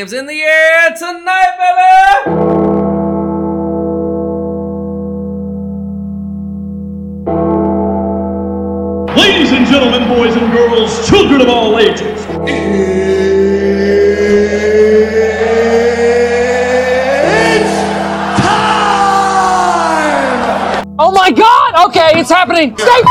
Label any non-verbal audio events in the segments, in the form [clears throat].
Games in the air tonight, baby! Ladies and gentlemen, boys and girls, children of all ages. It's time! Oh my god! Okay, it's happening! Stay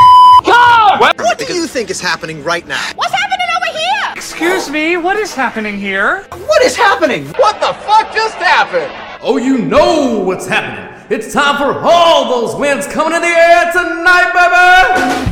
calm! What do you think is happening right now? What's happening over here? Excuse me, what is happening here? What is happening? What the fuck just happened? Oh, you know what's happening. It's time for all those wins coming in the air tonight, baby!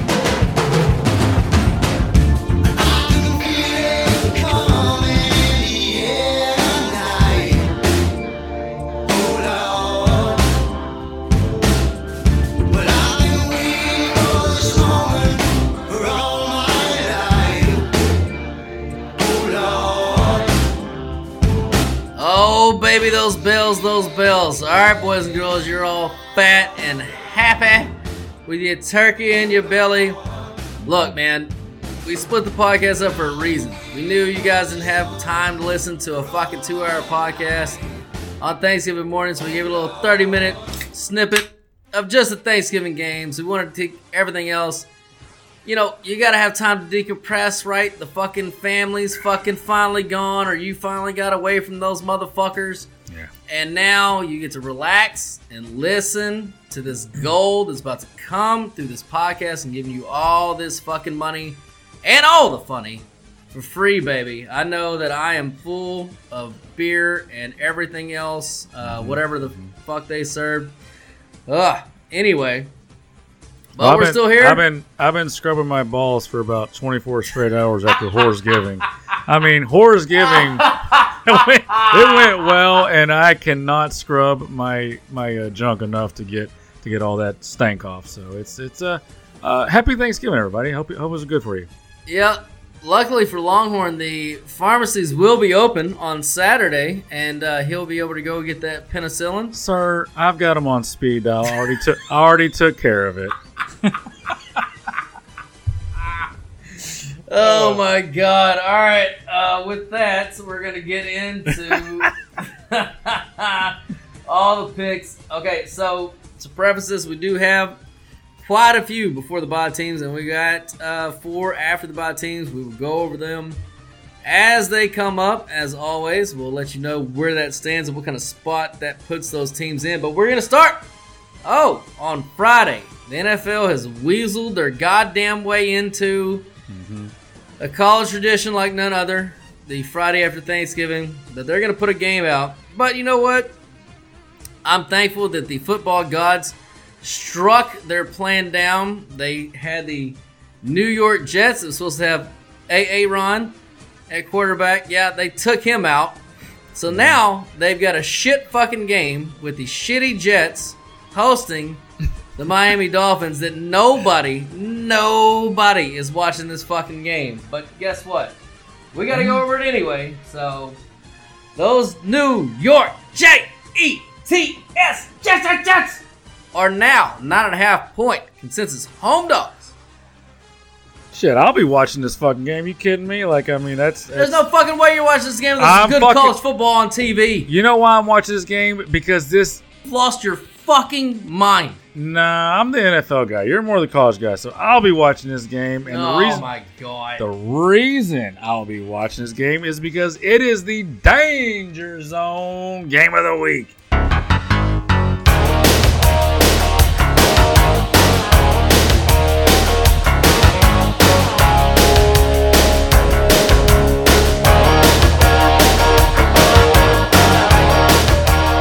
Those bells. All right, boys and girls, you're all fat and happy with your turkey in your belly. Look, man, we split the podcast up for a reason. We knew you guys didn't have time to listen to a fucking two hour podcast on Thanksgiving morning, so we gave a little 30 minute snippet of just the Thanksgiving games. We wanted to take everything else you know, you gotta have time to decompress, right? The fucking family's fucking finally gone, or you finally got away from those motherfuckers. Yeah. And now you get to relax and listen to this gold that's about to come through this podcast and giving you all this fucking money and all the funny for free, baby. I know that I am full of beer and everything else, uh, whatever the fuck they serve. Ugh. Anyway, but I've we're been- still here. I've been I've been scrubbing my balls for about 24 straight hours after Horror's Giving. I mean, Horror's Giving, [laughs] [laughs] it went, it went well, and I cannot scrub my my uh, junk enough to get to get all that stank off. So it's it's a uh, uh, happy Thanksgiving, everybody. Hope hope it was good for you. Yeah. Luckily for Longhorn, the pharmacies will be open on Saturday, and uh, he'll be able to go get that penicillin. Sir, I've got him on speed dial. I already took I already took care of it. [laughs] Oh my God! All right. Uh, with that, we're gonna get into [laughs] all the picks. Okay, so to preface this, we do have quite a few before the bye teams, and we got uh, four after the bye teams. We will go over them as they come up. As always, we'll let you know where that stands and what kind of spot that puts those teams in. But we're gonna start. Oh, on Friday, the NFL has weaseled their goddamn way into a college tradition like none other. The Friday after Thanksgiving, that they're going to put a game out. But you know what? I'm thankful that the football gods struck their plan down. They had the New York Jets that was supposed to have A.A. Ron at quarterback. Yeah, they took him out. So now they've got a shit fucking game with the shitty Jets hosting the Miami Dolphins that nobody, nobody is watching this fucking game. But guess what? We got to go over it anyway. So those New York J E T S Jets, Jets, Jets are now nine and a half point consensus home dogs. Shit, I'll be watching this fucking game. You kidding me? Like, I mean, that's, There's no fucking way you're watching this game. This I'm is good fucking- college football on TV. you know why I'm watching this game because this You've lost your fucking mind? Nah, I'm the NFL guy. You're more the college guy, so I'll be watching this game. And oh the reason my god. the reason I'll be watching this game is because it is the Danger Zone game of the week.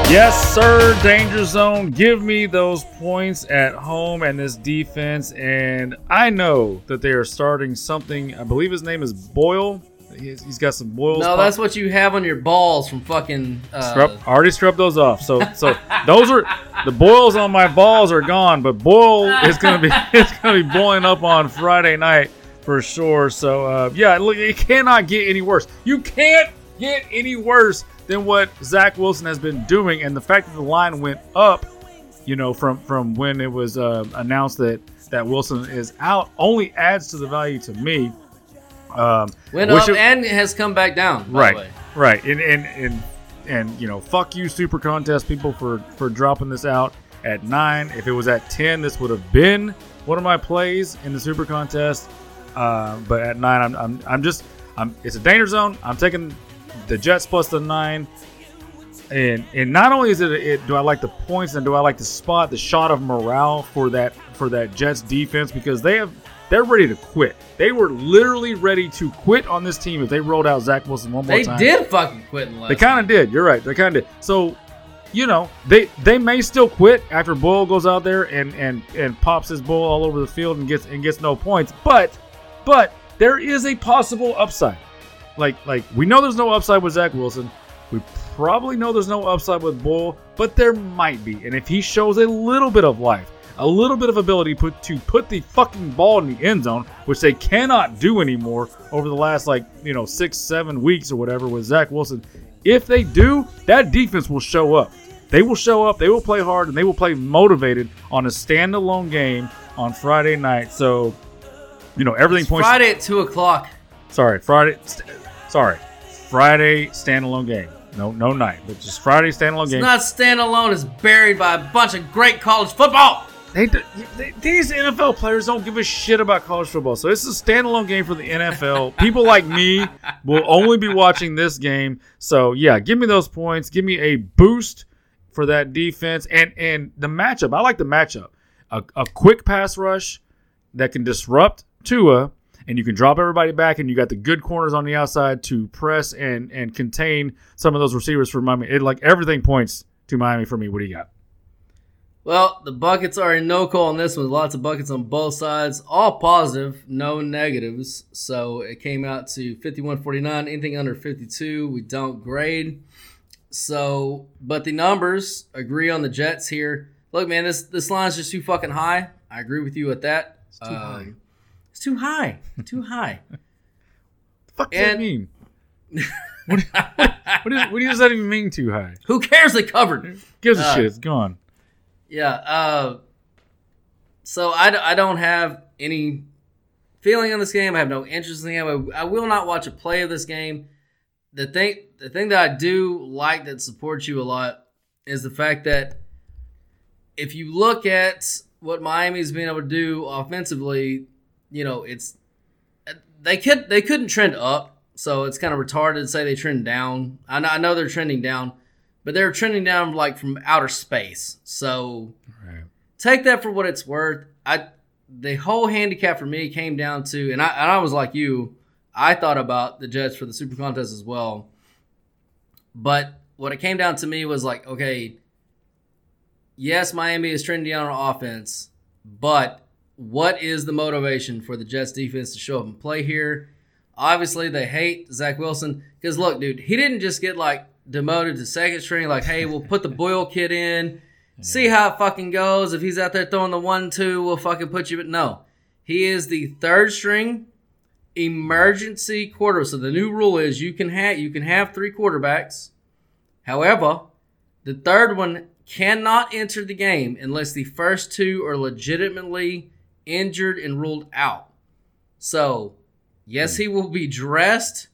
Yes, sir, Danger Zone. Give me those points at home and this defense. And I know that they are starting something. I believe his name is Boyle. He's, he's got some boils. no, pop- that's what you have on your balls from fucking. Uh, already scrubbed those off. So, so those are the boils on my balls are gone. But boil is gonna be [laughs] it's gonna be boiling up on Friday night for sure. So, uh, yeah, look, it cannot get any worse. You can't get any worse than what Zach Wilson has been doing, and the fact that the line went up, you know, from from when it was uh, announced that that Wilson is out, only adds to the value to me. Um, went up it- and has come back down. Right right and and and and you know fuck you super contest people for for dropping this out at nine if it was at 10 this would have been one of my plays in the super contest uh, but at nine I'm, I'm i'm just i'm it's a danger zone i'm taking the jets plus the nine and and not only is it, it do I like the points and do I like the spot the shot of morale for that for that Jets defense because they have they're ready to quit. They were literally ready to quit on this team if they rolled out Zach Wilson one more They time. They did fucking quit in. They kind of did. You're right. They kind of did. So, you know, they they may still quit after Boyle goes out there and and and pops his bull all over the field and gets and gets no points. But but there is a possible upside. Like like we know there's no upside with Zach Wilson. We probably know there's no upside with Bull, but there might be. And if he shows a little bit of life, a little bit of ability put to put the fucking ball in the end zone, which they cannot do anymore over the last like you know six seven weeks or whatever with Zach Wilson. If they do, that defense will show up. They will show up. They will play hard and they will play motivated on a standalone game on Friday night. So, you know everything It's points. Friday at two o'clock. Sorry, Friday. Sorry, Friday standalone game. No, no night, but just Friday standalone It's game. not standalone. It's buried by a bunch of great college football. They, they, these NFL players don't give a shit about college football. So this is a standalone game for the NFL. [laughs] People like me will only be watching this game. So yeah, give me those points. Give me a boost for that defense and and the matchup. I like the matchup. A, a quick pass rush that can disrupt Tua, and you can drop everybody back, and you got the good corners on the outside to press and and contain some of those receivers for Miami. It like everything points to Miami for me. What do you got? Well, the buckets are in no call on this one. Lots of buckets on both sides. All positive, no negatives. So it came out to 51.49. Anything under 52, we don't grade. So, but the numbers agree on the Jets here. Look, man, this this line's just too fucking high. I agree with you with that. It's too um, high. It's too high. too high. [laughs] fuck does that And- mean? [laughs] what, what, is, what does that even mean too high? Who cares? They covered. Gives a Uh, shit. It's gone. Yeah. Uh, so I, d- I don't have any feeling on this game. I have no interest in the game. I, I will not watch a play of this game. The thing the thing that I do like that supports you a lot is the fact that if you look at what Miami's been able to do offensively, you know it's they could they couldn't trend up, so it's kind of retarded to say they trend down. I know, I know they're trending down, but they're trending down like from outer space. So Right. take that for what it's worth. I the whole handicap for me came down to, and I and I was like you, I thought about the Jets for the Super Contest as well. But what it came down to me was like, okay, yes, Miami is trending down on offense, but what is the motivation for the Jets defense to show up and play here? Obviously, they hate Zach Wilson because look, dude, he didn't just get like demoted to second string. Like, hey, we'll put the Boyle kid in, see how it fucking goes. If he's out there throwing the one two, we'll fucking put you. But no, he is the third string emergency quarter. So the new rule is you can have you can have three quarterbacks. However, the third one cannot enter the game unless the first two are legitimately injured and ruled out. So, yes, hmm. he will be dressed.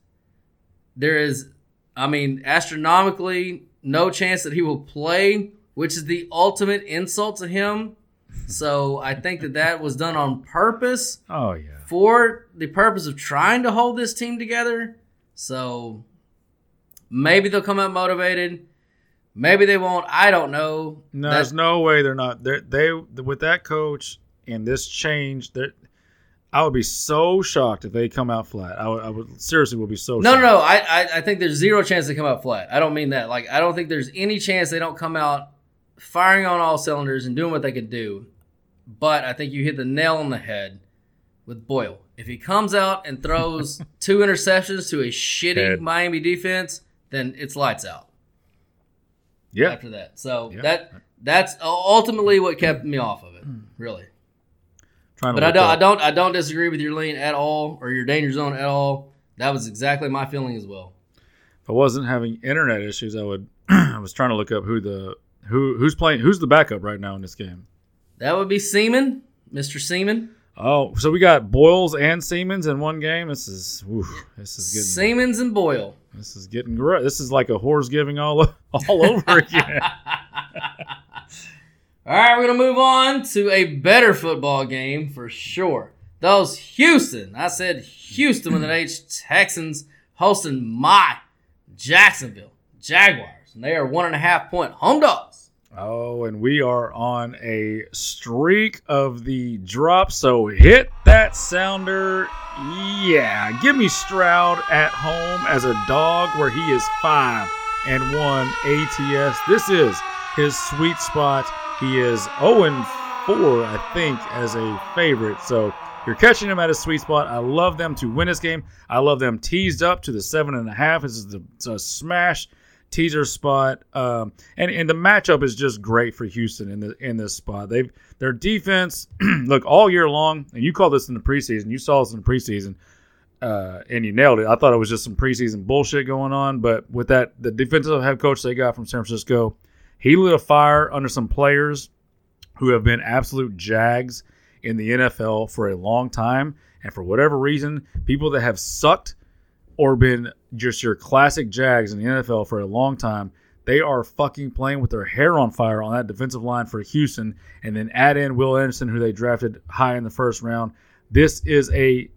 There is, I mean, astronomically, no chance that he will play which is the ultimate insult to him. So I think that that was done on purpose [laughs] Oh yeah. for the purpose of trying to hold this team together. So maybe they'll come out motivated. Maybe they won't. I don't know. No, there's no way they're not. They're, they with that coach and this change. That I would be so shocked if they come out flat. I would, I would seriously will be so. Shocked. No, no, no. I, I, I think there's zero chance they come out flat. I don't mean that. Like, I don't think there's any chance they don't come out firing on all cylinders and doing what they could do. But I think you hit the nail on the head with Boyle. If he comes out and throws [laughs] two interceptions to a shitty. Miami defense, then it's lights out Yeah, after that. So Yeah. that that's ultimately what kept me off of it, really. But I don't, I don't, I don't disagree with your lean at all or your danger zone at all. That was exactly my feeling as well. If I wasn't having internet issues, I would. [clears throat] I was trying to look up who the who who's playing who's the backup right now in this game. That would be Seaman, Mr. Seaman. Oh, so we got Boyles and Siemens in one game. This is oof, this is getting Siemens and Boyle. this is getting great. This is like a horse giving all [laughs] all over [laughs] again. All right, we're going to move on to a better football game for sure. Those Houston, I said Houston with an [clears throat] H, Texans hosting my Jacksonville Jaguars. And they are one and a half point home dogs. Oh, and we are on a streak of the drop. So hit that sounder. Yeah, give me Stroud at home as a dog where he is five and one ATS. This is his sweet spot. He is 0 and 4, I think, as a favorite. So you're catching him at a sweet spot. I love them to win this game. I love them teased up to the seven and a half. This is it's a smash teaser spot. Um, and and the matchup is just great for Houston in the in this spot. They've their defense [clears throat] look all year long, and you called this in the preseason. You saw this in the preseason, uh, and you nailed it. I thought it was just some preseason bullshit going on, but with that, the defensive head coach they got from San Francisco, he lit a fire under some players who have been absolute jags in the NFL for a long time, and for whatever reason, people that have sucked or been just your classic Jags in the NFL for a long time, they are fucking playing with their hair on fire on that defensive line for Houston, and then add in Will Anderson, who they drafted high in the first round. This is a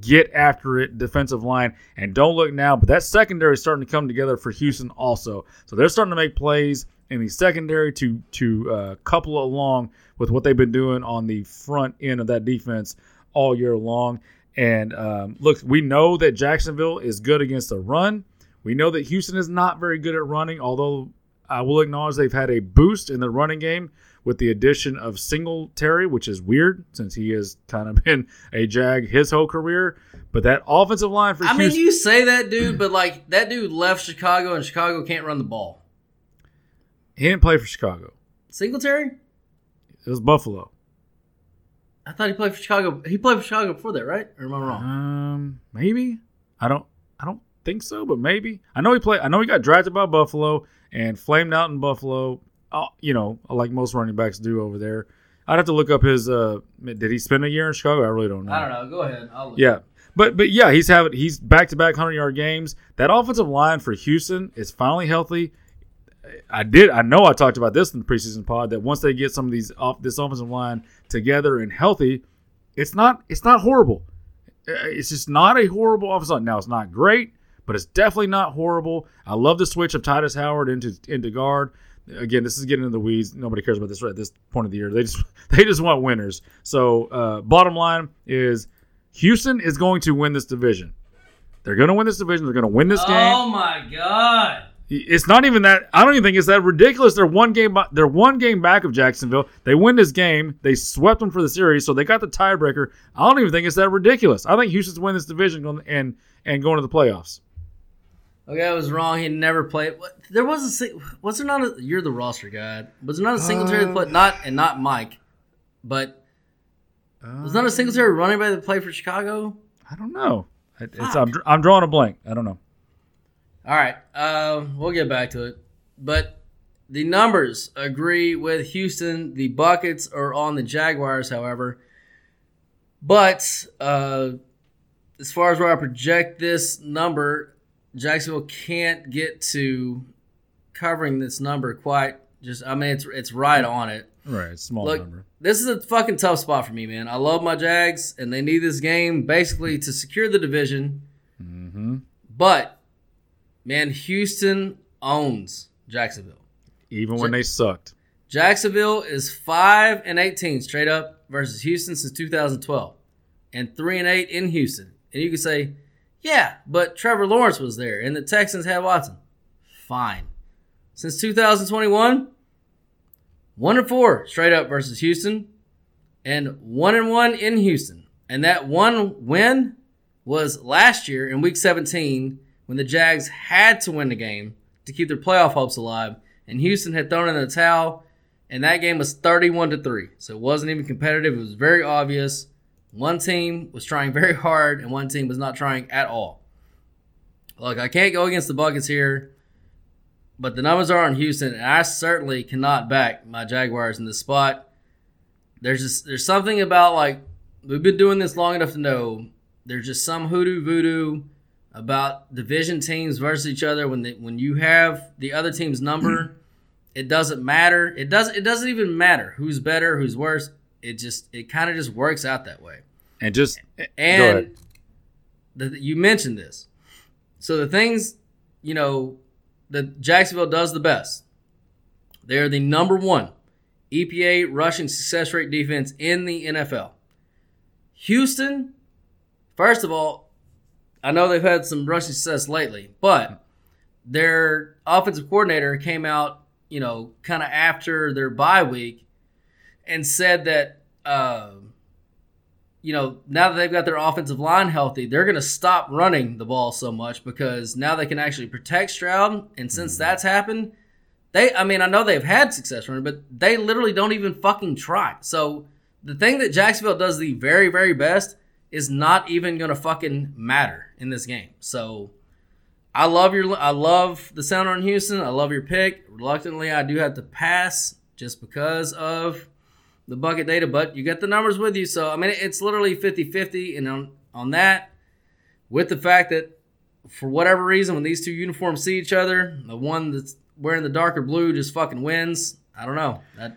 get after it defensive line, and don't look now, but that secondary is starting to come together for Houston also. So they're starting to make plays in the secondary to to uh, couple along with what they've been doing on the front end of that defense all year long. And um, look, we know that Jacksonville is good against the run. We know that Houston is not very good at running, although I will acknowledge they've had a boost in the running game with the addition of Singletary, which is weird since he has kind of [laughs] been a Jag his whole career. But that offensive line for I mean, you say that, dude, but like that dude left Chicago and Chicago can't run the ball. he didn't play for Chicago. Singletary? It was Buffalo. I thought he played for Chicago. He played for Chicago before that, right? Or am I wrong? Um, maybe I don't. I don't think so, but maybe. I know he played. I know he got drafted by Buffalo and flamed out in Buffalo. Uh, you know, like most running backs do over there. I'd have to look up his. Uh, did he spend a year in Chicago? I really don't know. I don't know. Go ahead. Yeah, but but yeah, he's having he's back to back hundred yard games. That offensive line for Houston is finally healthy. I did. I know I talked about this in the preseason pod that once they get some of these off this offensive line together and healthy, it's not it's not horrible. Uh, It's just not a horrible offensive line. Now it's not great, but it's definitely not horrible. I love the switch of Tytus Howard into into guard. Again, this is getting in the weeds. Nobody cares about this right at this point of the year. They just [laughs] they just want winners. So uh, bottom line is Houston is going to win this division. They're going to win this division. They're going to win this game. Oh my god. It's not even that. I don't even think it's that ridiculous. They're one game. They're one game back of Jacksonville. They win this game. They swept them for the series, so they got the tiebreaker. I don't even think it's that ridiculous. I think Houston's win this division and and going to the playoffs. Okay, I was wrong. He never played. What, there was a. Was there not a? You're the roster guy. Was there not a Singletary that played? Not and not Mike, but was not a Singletary running back that played for Chicago? I don't know. It- It's, I'm, I'm drawing a blank. I don't know. All right, uh, we'll get back to it. But the numbers agree with Houston. The buckets are on the Jaguars, however. But uh, as far as where I project this number, Jacksonville can't get to covering this number quite Just I mean, it's it's right on it. Right, small Look, number. this is a fucking tough spot for me, man. I love my Jags, and they need this game basically to secure the division. hmm But man, Houston owns Jacksonville. Even when they sucked. Jacksonville is five and eighteen straight up versus Houston since 2012, and three and eight in Houston. And you can say, yeah, but Trevor Lawrence was there, and the Texans had Watson. Fine. Since 2021, one and four straight up versus Houston, and one and one in Houston. And that one win was last year in Week 17 when the Jags had to win the game to keep their playoff hopes alive, and Houston had thrown in the towel and that game was 31 to 3. So it wasn't even competitive. It was very obvious. One team was trying very hard and one team was not trying at all. Look, I can't go against the Buckets here, but the numbers are on Houston and I certainly cannot back my Jaguars in this spot. There's just there's something about like we've been doing this long enough to know there's just some hoodoo voodoo about division teams versus each other when they, when you have the other team's number it doesn't matter. It doesn't. It doesn't even matter who's better, who's worse. It just. It kind of just works out that way. And just eh, go And the, you mentioned this. So the things, you know, that Jacksonville does the best. They are the number one EPA rushing success rate defense in the NFL. Houston, first of all, I know they've had some rushing success lately, but their offensive coordinator came out, you know, kind of after their bye week and said that, uh, you know, now that they've got their offensive line healthy, they're going to stop running the ball so much because now they can actually protect Stroud. And since that's happened, they, I mean, I know they've had success running, but they literally don't even fucking try. So the thing that Jacksonville does the very, very best is not even going to fucking matter in this game. So I love your, I love the sound on Houston. I love your pick. Reluctantly, I do have to pass just because of the bucket data, but you get the numbers with you. So, I mean, it's literally 50 50. And on, on that, with the fact that for whatever reason, when these two uniforms see each other, the one that's wearing the darker blue just fucking wins. I don't know. That,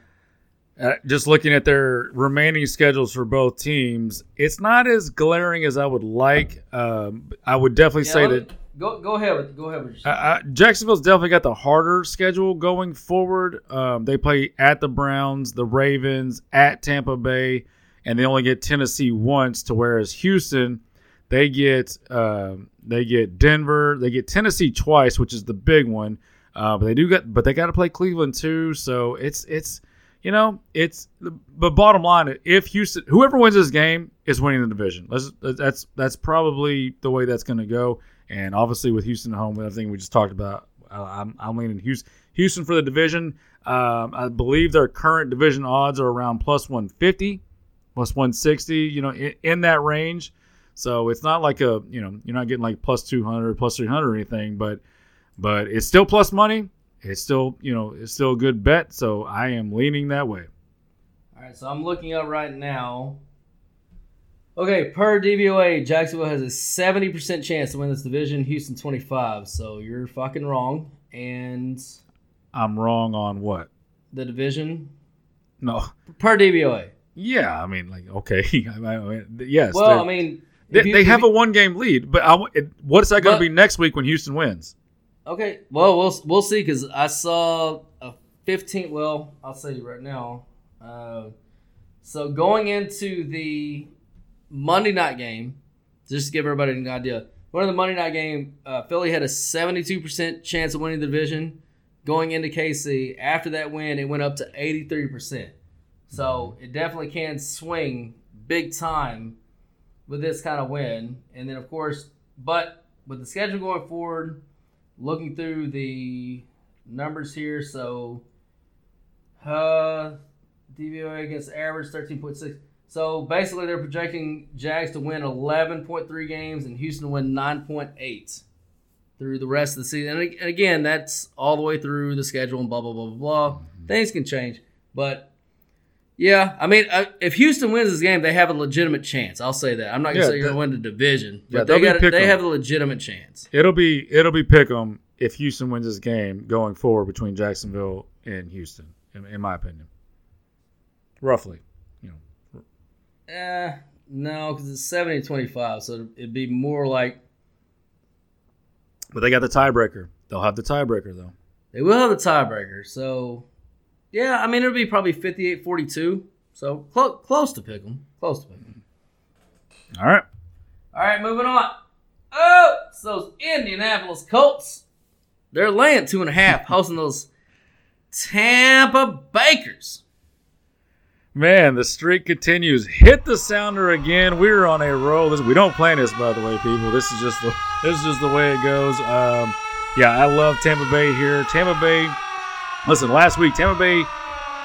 Uh, just looking at their remaining schedules for both teams, it's not as glaring as I would like. Um, I would definitely Yeah, say that Go, go ahead with go ahead with your uh, uh, Jacksonville's definitely got the harder schedule going forward. Um, they play at the Browns, the Ravens, at Tampa Bay, and they only get Tennessee once. To whereas Houston, they get um, they get Denver, they get Tennessee twice, which is the big one. Uh, but they do get, but they got to play Cleveland too. So it's it's you know it's but bottom line, if Houston, whoever wins this game is winning the division. Let's, that's that's probably the way that's going to go. And obviously, with Houston at home, with everything we just talked about, uh, I'm, I'm leaning Houston, Houston for the division. Um, I believe their current division odds are around plus 150, plus 160, you know, in, in that range. So it's not like a, you know, you're not getting like plus 200, plus 300 or anything, but but it's still plus money. It's still, you know, it's still a good bet. So I am leaning that way. All right, so I'm looking up right now. Okay, per DVOA, Jacksonville has a 70% chance to win this division. Houston 25. So you're fucking wrong. And I'm wrong on what? the division No. per DVOA. Yeah, I mean, like, okay. [laughs] I mean, yes. Well, I mean, They, you- they have you- a one game lead, but I, what's that going to be next week when Houston wins? Okay, well, we'll we'll see because I saw a 15. Well, I'll tell you right now. Uh, so going into the Monday night game, just to give everybody an idea, one of the Monday night game, uh, Philly had a 72% chance of winning the division going into KC. After that win, it went up to 83%. So it definitely can swing big time with this kind of win. And then, of course, but with the schedule going forward, looking through the numbers here, so uh, DVOA against average 13.6. So basically, they're projecting Jags to win 11.3 games and Houston to win 9.8 through the rest of the season. And again, that's all the way through the schedule and blah blah blah blah blah. Things can change, but yeah, I mean, uh, if Houston wins this game, they have a legitimate chance. I'll say that. I'm not gonna Yeah, say you're gonna win the division, Yeah, but they'll they got they have a legitimate chance. It'll be it'll be pick 'em if Houston wins this game going forward between Jacksonville and Houston, in, in my opinion. Roughly. Eh, no, because it's 70 25, so it'd be more like But they got the tiebreaker. They'll have the tiebreaker though. they will have the tiebreaker. So, yeah, I mean, it'll be probably 58 42. So clo- close to pick 'em. Close to pick 'em. All right. All right, moving on. Oh, it's those Indianapolis Colts. They're laying two and a half, hosting those Tampa Bakers. Man, the streak continues. Hit the sounder again. We're on a roll. This, we don't plan this, by the way, people. This is just the this is just the way it goes. Um, yeah, I love Tampa Bay here. Tampa Bay. Listen, last week Tampa Bay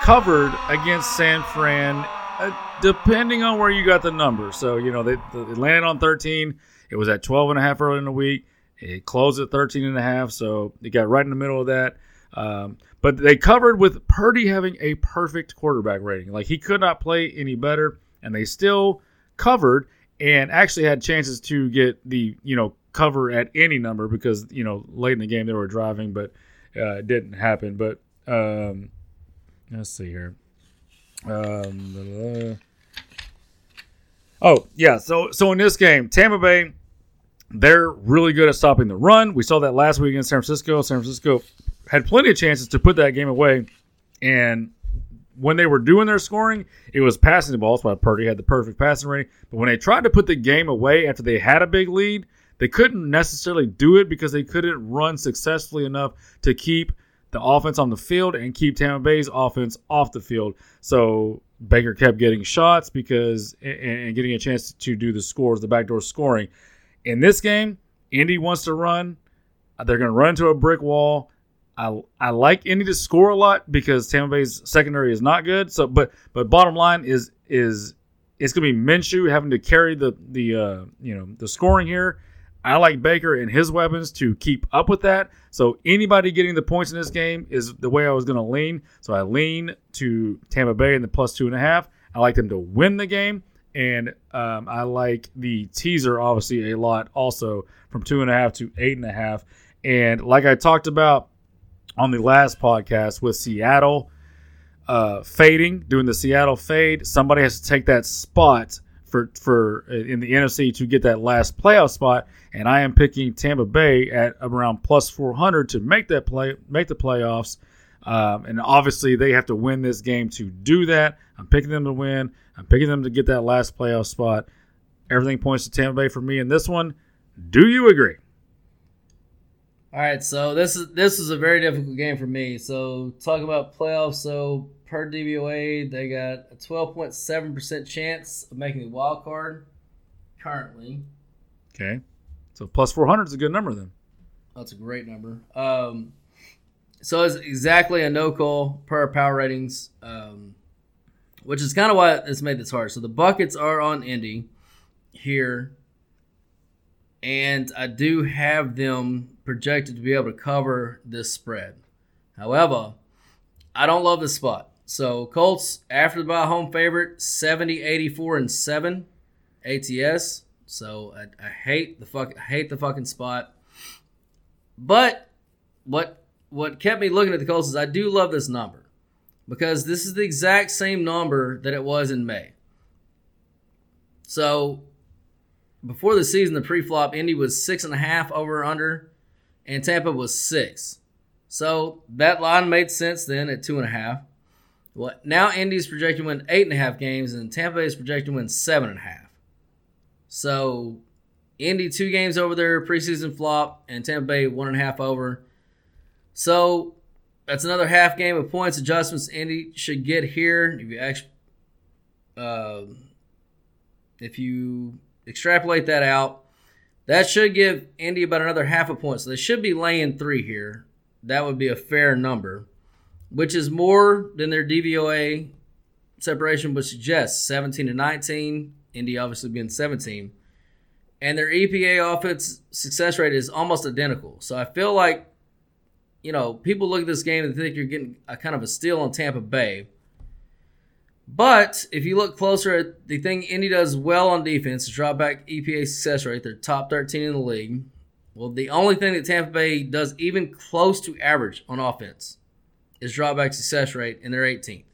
covered against San Fran, uh, depending on where you got the number. So you know they, they landed on 13. It was at 12 and a half early in the week. It closed at 13 and a half, so it got right in the middle of that. Um, but they covered with Purdy having a perfect quarterback rating. Like he could not play any better, and they still covered and actually had chances to get the you know cover at any number because you know late in the game they were driving, but uh, it didn't happen. But um, let's see here. Um, oh yeah, so so in this game, Tampa Bay, they're really good at stopping the run. We saw that last week against San Francisco. San Francisco had plenty of chances to put that game away, and when they were doing their scoring, it was passing the ball. That's why Purdy had the perfect passing rating. But when they tried to put the game away after they had a big lead, they couldn't necessarily do it because they couldn't run successfully enough to keep the offense on the field and keep Tampa Bay's offense off the field. So Baker kept getting shots because and, getting a chance to do the scores, the backdoor scoring. In this game, Indy wants to run. They're going to run into a brick wall. I, I like Indy to score a lot because Tampa Bay's secondary is not good. So, but but bottom line is is it's going to be Minshew having to carry the the uh, you know the scoring here. I like Baker and his weapons to keep up with that. So anybody getting the points in this game is the way I was going to lean. So I lean to Tampa Bay in the plus two and a half. I like them to win the game, and um, I like the teaser obviously a lot also from two and a half to eight and a half. And like I talked about on the last podcast with Seattle uh, fading, doing the Seattle fade, somebody has to take that spot for for uh, in the NFC to get that last playoff spot, and I am picking Tampa Bay at around plus 400 to make that play, make the playoffs. Um, and obviously, they have to win this game to do that. I'm picking them to win. I'm picking them to get that last playoff spot. Everything points to Tampa Bay for me in this one. Do you agree? All right, so this is this is a very difficult game for me. So talk about playoffs. So per DVOA, they got a 12.7 percent chance of making the wild card currently. Okay. So plus 400 is a good number then. That's a great number. Um, so it's exactly a no call per power ratings, um, which is kind of why it's made this hard. So the buckets are on Indy here, and I do have them projected to be able to cover this spread. However, I don't love this spot. So Colts after the bye home favorite 70 84 and 7 ATS. So I, I hate the fuck I hate the fucking spot. But what what kept me looking at the Colts is I do love this number because this is the exact same number that it was in May. So before the season, the pre-flop, Indy was six and a half over under, and Tampa was six. So that line made sense then at two and a half. Well, now Indy's projected to win eight and a half games, and Tampa is projected to win seven and a half. So Indy two games over their preseason flop, and Tampa Bay one and a half over. So that's another half game of points adjustments Indy should get here. If you actually, uh, if you extrapolate that out, that should give Indy about another half a point. So they should be laying three here. That would be a fair number, which is more than their DVOA separation would suggest 17 to 19. Indy obviously being 17. And their EPA offense success rate is almost identical. So I feel like, you know, people look at this game and think you're getting a kind of a steal on Tampa Bay. But if you look closer at the thing Indy does well on defense, is drop back EPA success rate, they're top 13 in the league. Well, the only thing that Tampa Bay does even close to average on offense is dropback success rate, and they're 18th.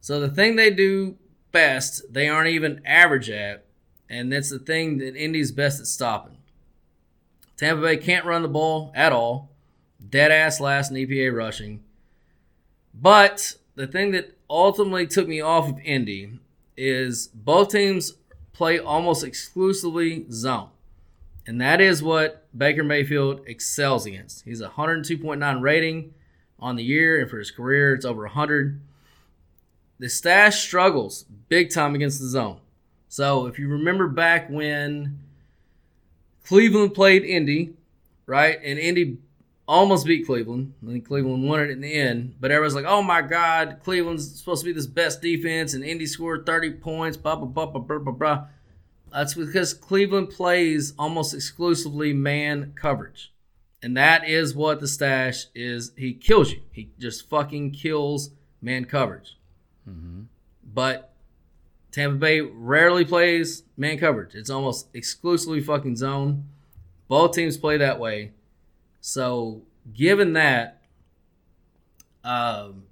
So the thing they do best, they aren't even average at, and that's the thing that Indy's best at stopping. Tampa Bay can't run the ball at all, dead ass last in EPA rushing. But the thing that ultimately took me off of Indy is both teams play almost exclusively zone. And that is what Baker Mayfield excels against. He's a 102.9 rating on the year, and for his career, it's over 100. The stash struggles big time against the zone. So if you remember back when Cleveland played Indy, right, and Indy almost beat Cleveland. I think Cleveland won it in the end. But everyone's like, oh my God, Cleveland's supposed to be this best defense, and Indy scored 30 points, blah, blah, blah, blah, blah, blah, blah. That's because Cleveland plays almost exclusively man coverage. And that is what the stash is. He kills you. He just fucking kills man coverage. Mm-hmm. But Tampa Bay rarely plays man coverage. It's almost exclusively fucking zone. Both teams play that way. So, given that, um,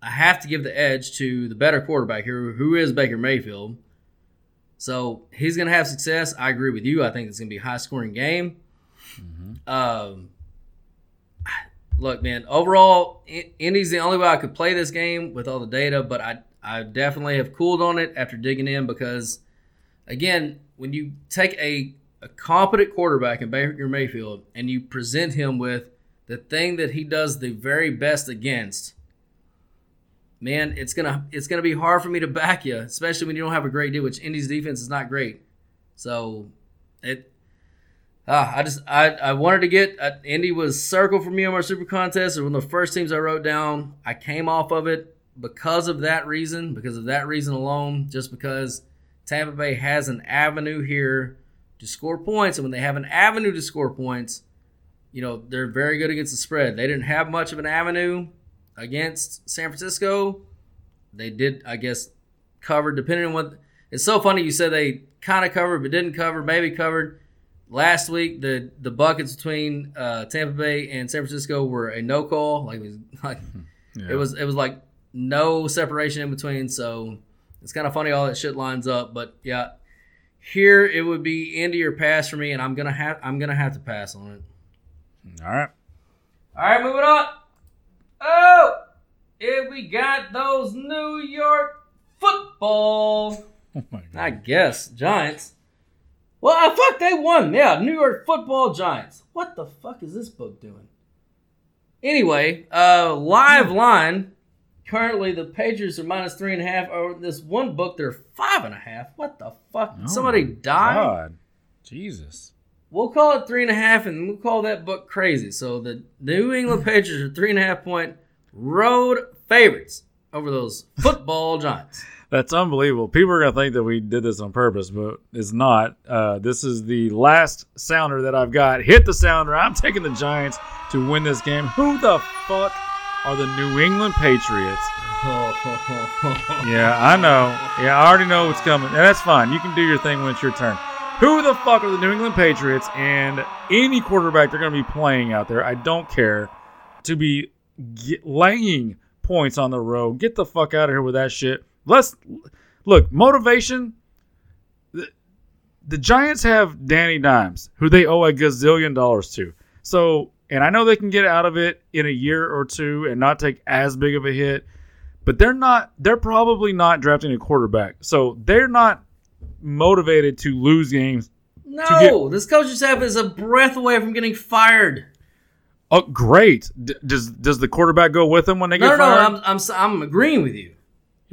I have to give the edge to the better quarterback here, who is Baker Mayfield. So he's going to have success. I agree with you. I think it's going to be a high scoring game. Um, look, man, overall, Indy's the only way I could play this game with all the data, but I, I definitely have cooled on it after digging in because, again, when you take a, a competent quarterback in Baker Mayfield and you present him with the thing that he does the very best against, man, it's gonna it's gonna be hard for me to back you, especially when you don't have a great deal. Which Indy's defense is not great, so it. Ah, I just I, I wanted to get uh, Indy was circle for me on my super contest. It was one of the first teams I wrote down. I came off of it because of that reason, because of that reason alone, just because Tampa Bay has an avenue here to score points, and when they have an avenue to score points, you know they're very good against the spread. They didn't have much of an avenue against San Francisco. They did, I guess, cover depending on what. It's so funny you said they kind of covered but didn't cover, maybe covered. Last week, the the buckets between uh, Tampa Bay and San Francisco were a no call. Like it was [laughs] like Yeah. it was it was like no separation in between. So it's kind of funny all that shit lines up. But yeah, here it would be Indy or pass for me, and I'm gonna have I'm gonna have to pass on it. All right. All right, moving on. Oh, if we got those New York football. [laughs] Oh my God. I guess Giants. Well, I fuck, they won. Yeah, New York Football Giants. What the fuck is this book doing? Anyway, uh, live line. Currently, the Patriots are minus three and a half. Or this one book, they're five and a half. What the fuck? Oh Somebody died. God. Jesus. We'll call it three and a half, and we'll call that book crazy. So the New England [laughs] Patriots are three and a half point road favorites over those football [laughs] Giants. That's unbelievable. People are gonna think that we did this on purpose, but it's not. Uh, this is the last sounder that I've got. Hit the sounder. I'm taking the Giants to win this game. Who the fuck are the New England Patriots? [laughs] Yeah, I know. Yeah, I already know what's coming. And that's fine. You can do your thing when it's your turn. Who the fuck are the New England Patriots and any quarterback they're going to be playing out there? I don't care. To be get, laying points on the road. Get the fuck out of here with that shit. Let's look motivation. The, the Giants have Danny Dimes, who they owe a gazillion dollars to. So, and I know they can get out of it in a year or two and not take as big of a hit, but they're not. They're probably not drafting a quarterback, so they're not motivated to lose games. No, this coaching staff is a breath away from getting fired. Oh, great! D- does does the quarterback go with them when they No, get no, no. fired? I'm, I'm, I'm agreeing with you.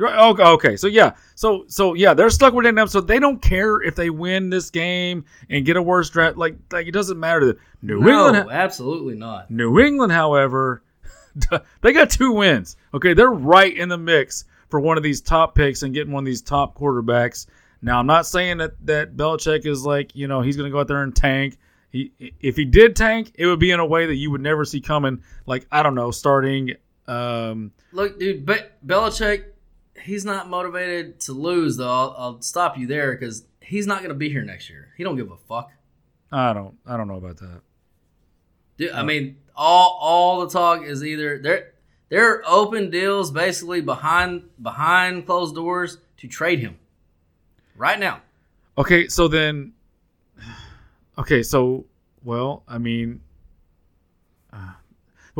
Right. Okay, okay. So yeah. So so yeah, they're stuck with them. So they don't care if they win this game and get a worse draft. Like like it doesn't matter to them. New No, England. absolutely not. New England, however, [laughs] they got two wins. Okay, they're right in the mix for one of these top picks and getting one of these top quarterbacks. Now, I'm not saying that that Belichick is like you know he's going to go out there and tank. He if he did tank, it would be in a way that you would never see coming. Like I don't know, starting. Um, Look, dude, Be- Belichick, he's not motivated to lose, though. I'll, I'll stop you there because he's not going to be here next year. He don't give a fuck. I don't I don't know about that. Dude, I mean, all all the talk is either they're they're open deals basically behind behind closed doors to trade him right now. Okay, so then, [sighs] okay, so well, I mean, uh,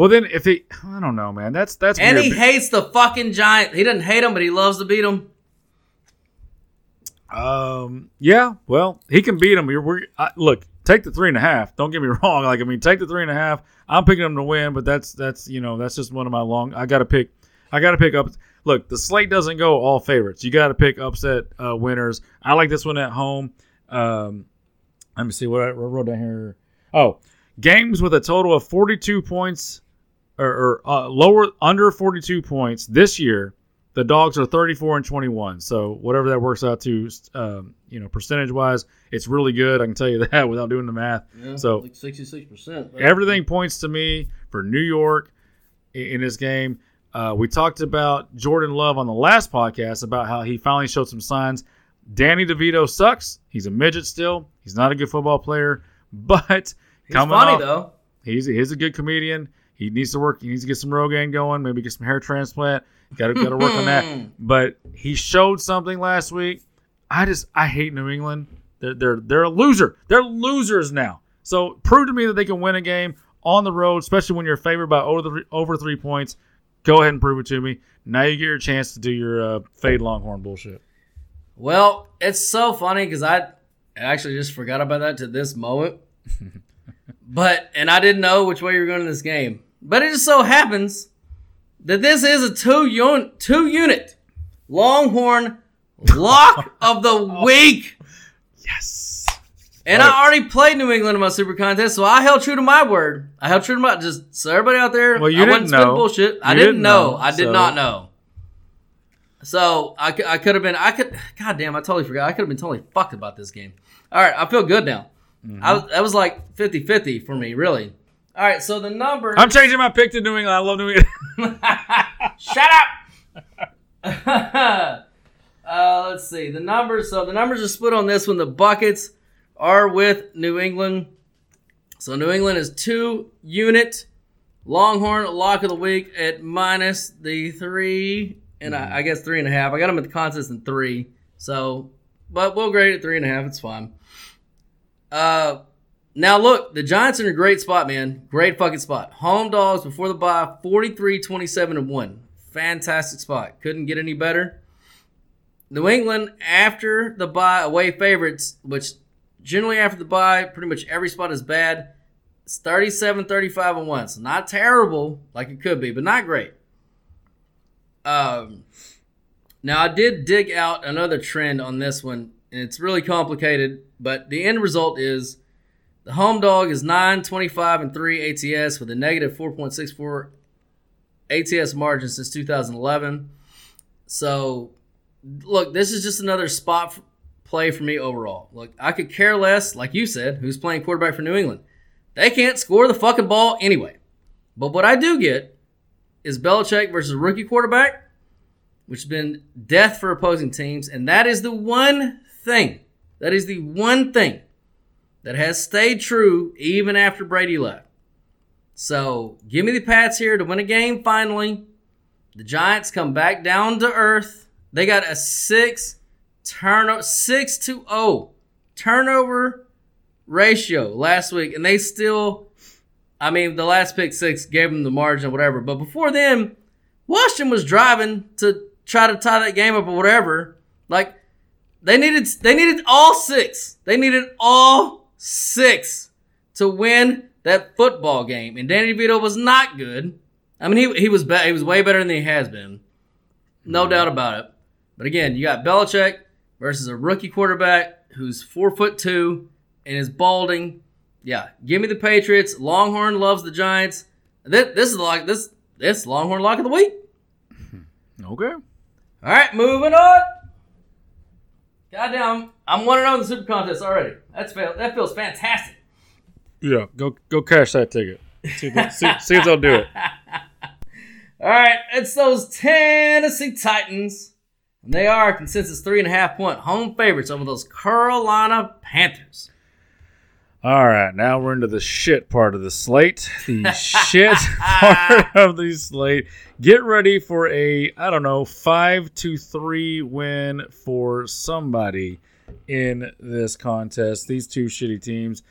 well then if he, I don't know, man, that's that's And weird. he hates the fucking giant. He doesn't hate him, but he loves to beat him. Um. Yeah. Well, he can beat him. You're, we're, I, look, take the three and a half. Don't get me [laughs] wrong. Like, I mean, take the three and a half. I'm picking him to win, but that's that's you know that's just one of my long. I got to pick. I got to pick up. Look, the slate doesn't go all favorites. You got to pick upset uh, winners. I like this one at home. Um, let me see what I wrote down here. Oh, games with a total of 42 points or, or uh, lower under 42 points this year the dogs are 34 and 21 so whatever that works out to um, you know percentage wise it's really good i can tell you [laughs] that without doing the math so like sixty six percent. everything points to me for new york i- in this game uh, we talked about jordan love on the last podcast about how he finally showed some signs danny devito sucks he's a midget still he's not a good football player [laughs] but He's funny off- though. He's he's a good comedian. He needs to work. He needs to get some Rogaine going. Maybe get some hair transplant. Got to got to work on that. [laughs] But he showed something last week. I just I hate New England. They're they're they're a loser. They're losers now. So prove to me that they can win a game on the road, especially when you're favored by over the, over three points. Go ahead and prove it to me. Now you get your chance to do your uh, fade Longhorn bullshit. Well, it's so funny because I actually just forgot about that to this moment. [laughs] but and I didn't know which way you were going in this game. But it just so happens that this is a two unit two unit Longhorn lock of the [laughs] week. Yes. And I already played New England in my super contest, so I held true to my word. I held true to my just so everybody out there. Well, you I didn't know. bullshit. I didn't, didn't know. know, I did so- not know. So I, I could have been. I could. God damn! I totally forgot. I could have been totally fucked about this game. All right, I feel good now. Mm-hmm. I was, that was like 50-50 for me, really. All right, so the number. I'm changing my pick to New England. I love New England. [laughs] Shut up. [laughs] uh, let's see the numbers. So the numbers are split on this one. The buckets are with New England. So New England is two unit. Longhorn lock of the week at minus the three and I, I guess three and a half. I got them at the contest in three. So, but we'll grade it three and a half. It's fine. Uh, now look, the Giants are in a great spot, man. Great fucking spot. Home dogs before the bye, 43, 27, and 1. Fantastic spot. Couldn't get any better. New England, after the bye, away favorites, which generally after the bye, pretty much every spot is bad. It's 37, 35, and 1. So not terrible like it could be, but not great. Um, now I did dig out another trend on this one, and it's really complicated, but the end result is the home dog is 9, 25, and 3 ATS with a negative 4.64 ATS margin since 2011. So, look, this is just another spot play for me overall. Look, I could care less, like you said, who's playing quarterback for New England. They can't score the fucking ball anyway. But what I do get is Belichick versus rookie quarterback, which has been death for opposing teams. And that is the one thing, that is the one thing that has stayed true even after Brady left. So give me the Pats here to win a game finally. The Giants come back down to earth. They got a six turnover, six to oh turnover ratio last week, and they still. I mean, the last pick six gave them the margin whatever, but before then, Washington was driving to try to tie that game up or whatever. Like they needed, they needed all six. They needed all six to win that football game, and Danny DeVito was not good. I mean, he he was be- he was way better than he has been, no mm-hmm. doubt about it. But again, you got Belichick versus a rookie quarterback who's four foot two and is balding. Yeah, give me the Patriots. Longhorn loves the Giants. This, this is like this this Longhorn lock of the week. [laughs] Okay. All right, moving on. Goddamn, I'm one and zero in the Super Contest already. That's that feels fantastic. Yeah. Go go cash that ticket. See if, they- see, see if they'll do it. [laughs] All right, it's those Tennessee Titans. And they are consensus three and a half point home favorites over those Carolina Panthers. All right, now we're into the shit part of the slate. The [laughs] shit part of the slate. Get ready for a I don't know five to three win for somebody in this contest. These two shitty teams.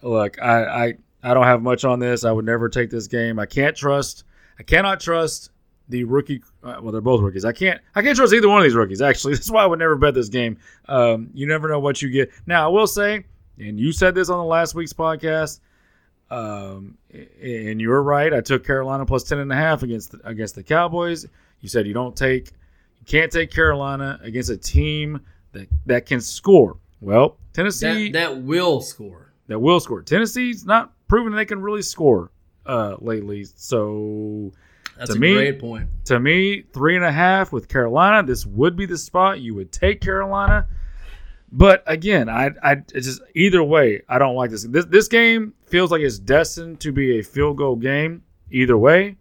Look, I I, I don't have much on this. I would never take this game. I can't trust. I cannot trust the rookie. Uh, well, they're both rookies. I can't. I can't trust either one of these rookies. Actually, [laughs] that's why I would never bet this game. Um, you never know what you get. Now, I will say and you said this on the last week's podcast. Um, and you were right. I took Carolina plus ten and a half against the, against the Cowboys. You said you don't take, you can't take Carolina against a team that that can score. Well, Tennessee That, that will score. that will score. Tennessee's not proven they can really score uh, lately. So That's To a me- great point. to me, three and a half with Carolina. This would be the spot you would take Carolina. But again, I, I just either way, I don't like this. This this game feels like it's destined to be a field goal game. Either way,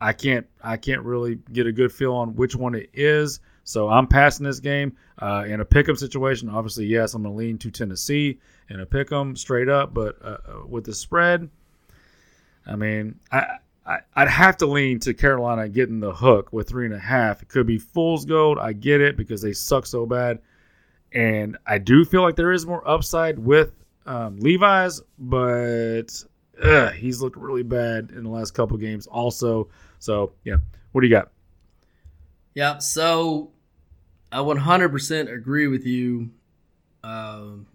I can't I can't really get a good feel on which one it is. So I'm passing this game uh, in a pick'em situation. Obviously, yes, I'm gonna lean to Tennessee in a pick'em straight up. But uh, uh, with the spread, I mean, I, I I'd have to lean to Carolina getting the hook with three and a half. It could be fool's gold. I get it because they suck so bad, and I do feel like there is more upside with um, Levis, but ugh, he's looked really bad in the last couple games. Also, so yeah, what do you got? Yeah, so I 100% agree with you. Um,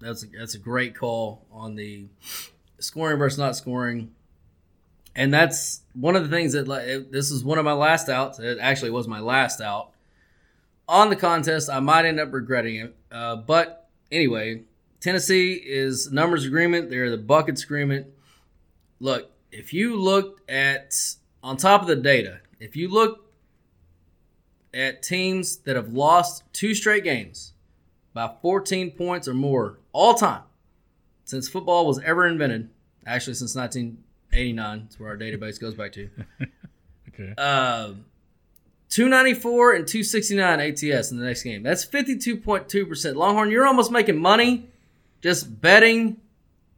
that's a, that's a great call on the scoring versus not scoring, and that's one of the things that like this is one of my last outs. It actually was my last out on the contest. I might end up regretting it, uh, but anyway, Tennessee is numbers agreement. They're the buckets agreement. Look, if you looked at on top of the data, if you look at teams that have lost two straight games by 14 points or more all time since football was ever invented. Actually, since 1989, that's where our database goes back to. [laughs] Okay. Uh, 294 and 269 ATS in the next game. That's 52.2%. Longhorn, you're almost making money just betting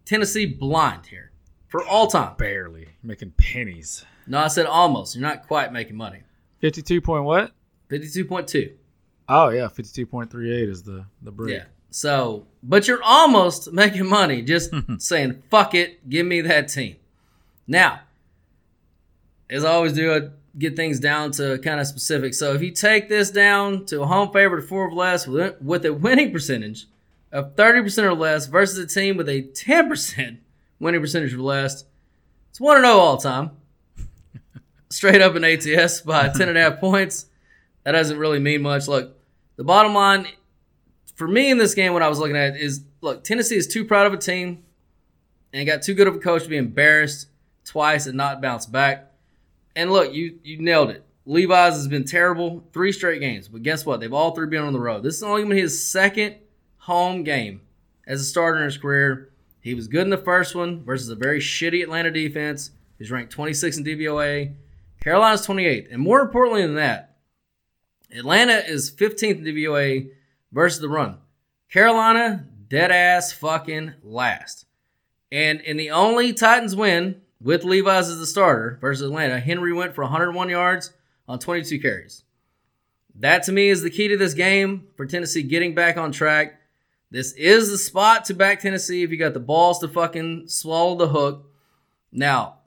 Tennessee blind here for all time. Barely making pennies. No, I said almost. You're not quite making money. Fifty-two point what? 52.2. Oh yeah, fifty-two point three eight is the the break. Yeah. So, but you're almost [laughs] making money just [laughs] saying, fuck it, give me that team. Now, as I always do, I get things down to kind of specific. So, if you take this down to a home favorite of four or less with, with a winning percentage of 30% or less versus a team with a 10% [laughs] winning percentage or less, it's 1 0 all time. [laughs] Straight up in ATS by [laughs] 10.5 points. That doesn't really mean much. Look, the bottom line for me in this game, what I was looking at is look, Tennessee is too proud of a team and got too good of a coach to be embarrassed twice and not bounce back. And look, you you nailed it. Levis has been terrible three straight games, but guess what? They've all three been on the road. This is only going to be his second home game as a starter in his career. He was good in the first one versus a very shitty Atlanta defense. He's ranked 26 in DVOA. Carolina's 28th. And more importantly than that, Atlanta is 15th in DVOA versus the run. Carolina, dead ass fucking last. And in the only Titans win with Levis as the starter versus Atlanta, Henry went for 101 yards on 22 carries. That to me is the key to this game for Tennessee getting back on track. This is the spot to back Tennessee if you got the balls to fucking swallow the hook. Now,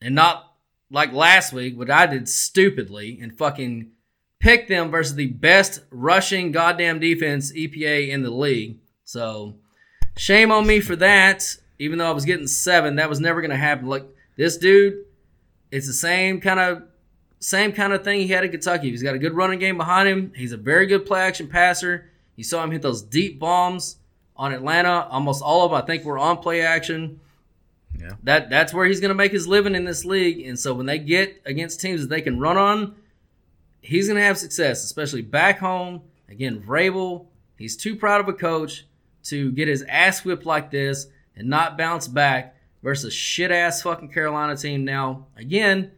and not like last week, what I did stupidly and fucking picked them versus the best rushing goddamn defense EPA in the league. So shame on me for that. Even though I was getting seven, that was never going to happen. Like this dude, it's the same kind of same kind of thing he had in Kentucky. He's got a good running game behind him. He's a very good play action passer. You saw him hit those deep bombs on Atlanta. Almost all of them, I think, were on play action. Yeah. That that's where he's going to make his living in this league. And so when they get against teams that they can run on, he's going to have success, especially back home. Again, Vrabel, he's too proud of a coach to get his ass whipped like this and not bounce back versus shit ass fucking Carolina team. Now, again,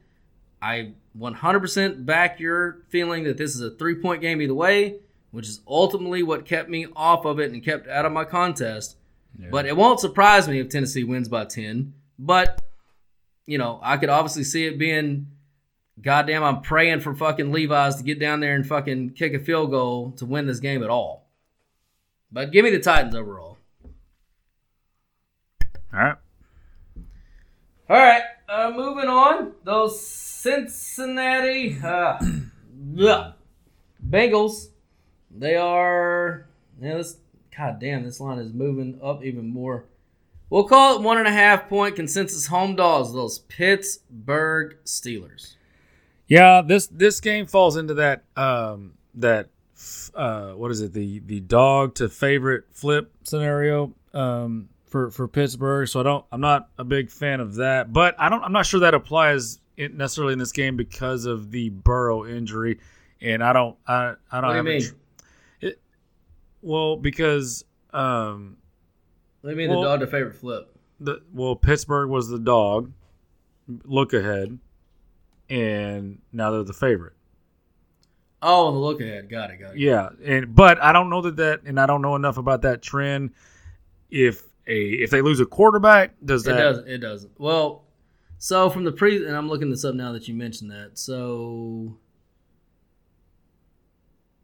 I 100% back your feeling that this is a three point game either way, which is ultimately what kept me off of it and kept out of my contest. But it won't surprise me if Tennessee wins by 10. But, you know, I could obviously see it being goddamn, I'm praying for fucking Levis to get down there and fucking kick a field goal to win this game at all. But give me the Titans overall. All right. All right, uh, moving on. Those Cincinnati uh, [clears throat] Bengals. They are. Yeah, this. God damn, this line is moving up even more. We'll call it one and a half point consensus home dogs. Those Pittsburgh Steelers. Yeah, this this game falls into that um that uh what is it the the dog to favorite flip scenario um for for Pittsburgh. So I don't I'm not a big fan of that, but I don't I'm not sure that applies in- necessarily in this game because of the Burrow injury, and I don't I I don't What do you have a mean? it, well because um What do you mean Well- the dog to favorite flip? the well Pittsburgh was the dog look ahead, and now they're the favorite. Oh, the look ahead. Got it. Got it. Yeah, and but I don't know that that, and I don't know enough about that trend. If a if they lose a quarterback, does that? It doesn't. It doesn't. Well, so from the pre, and I'm looking this up now that you mentioned that. So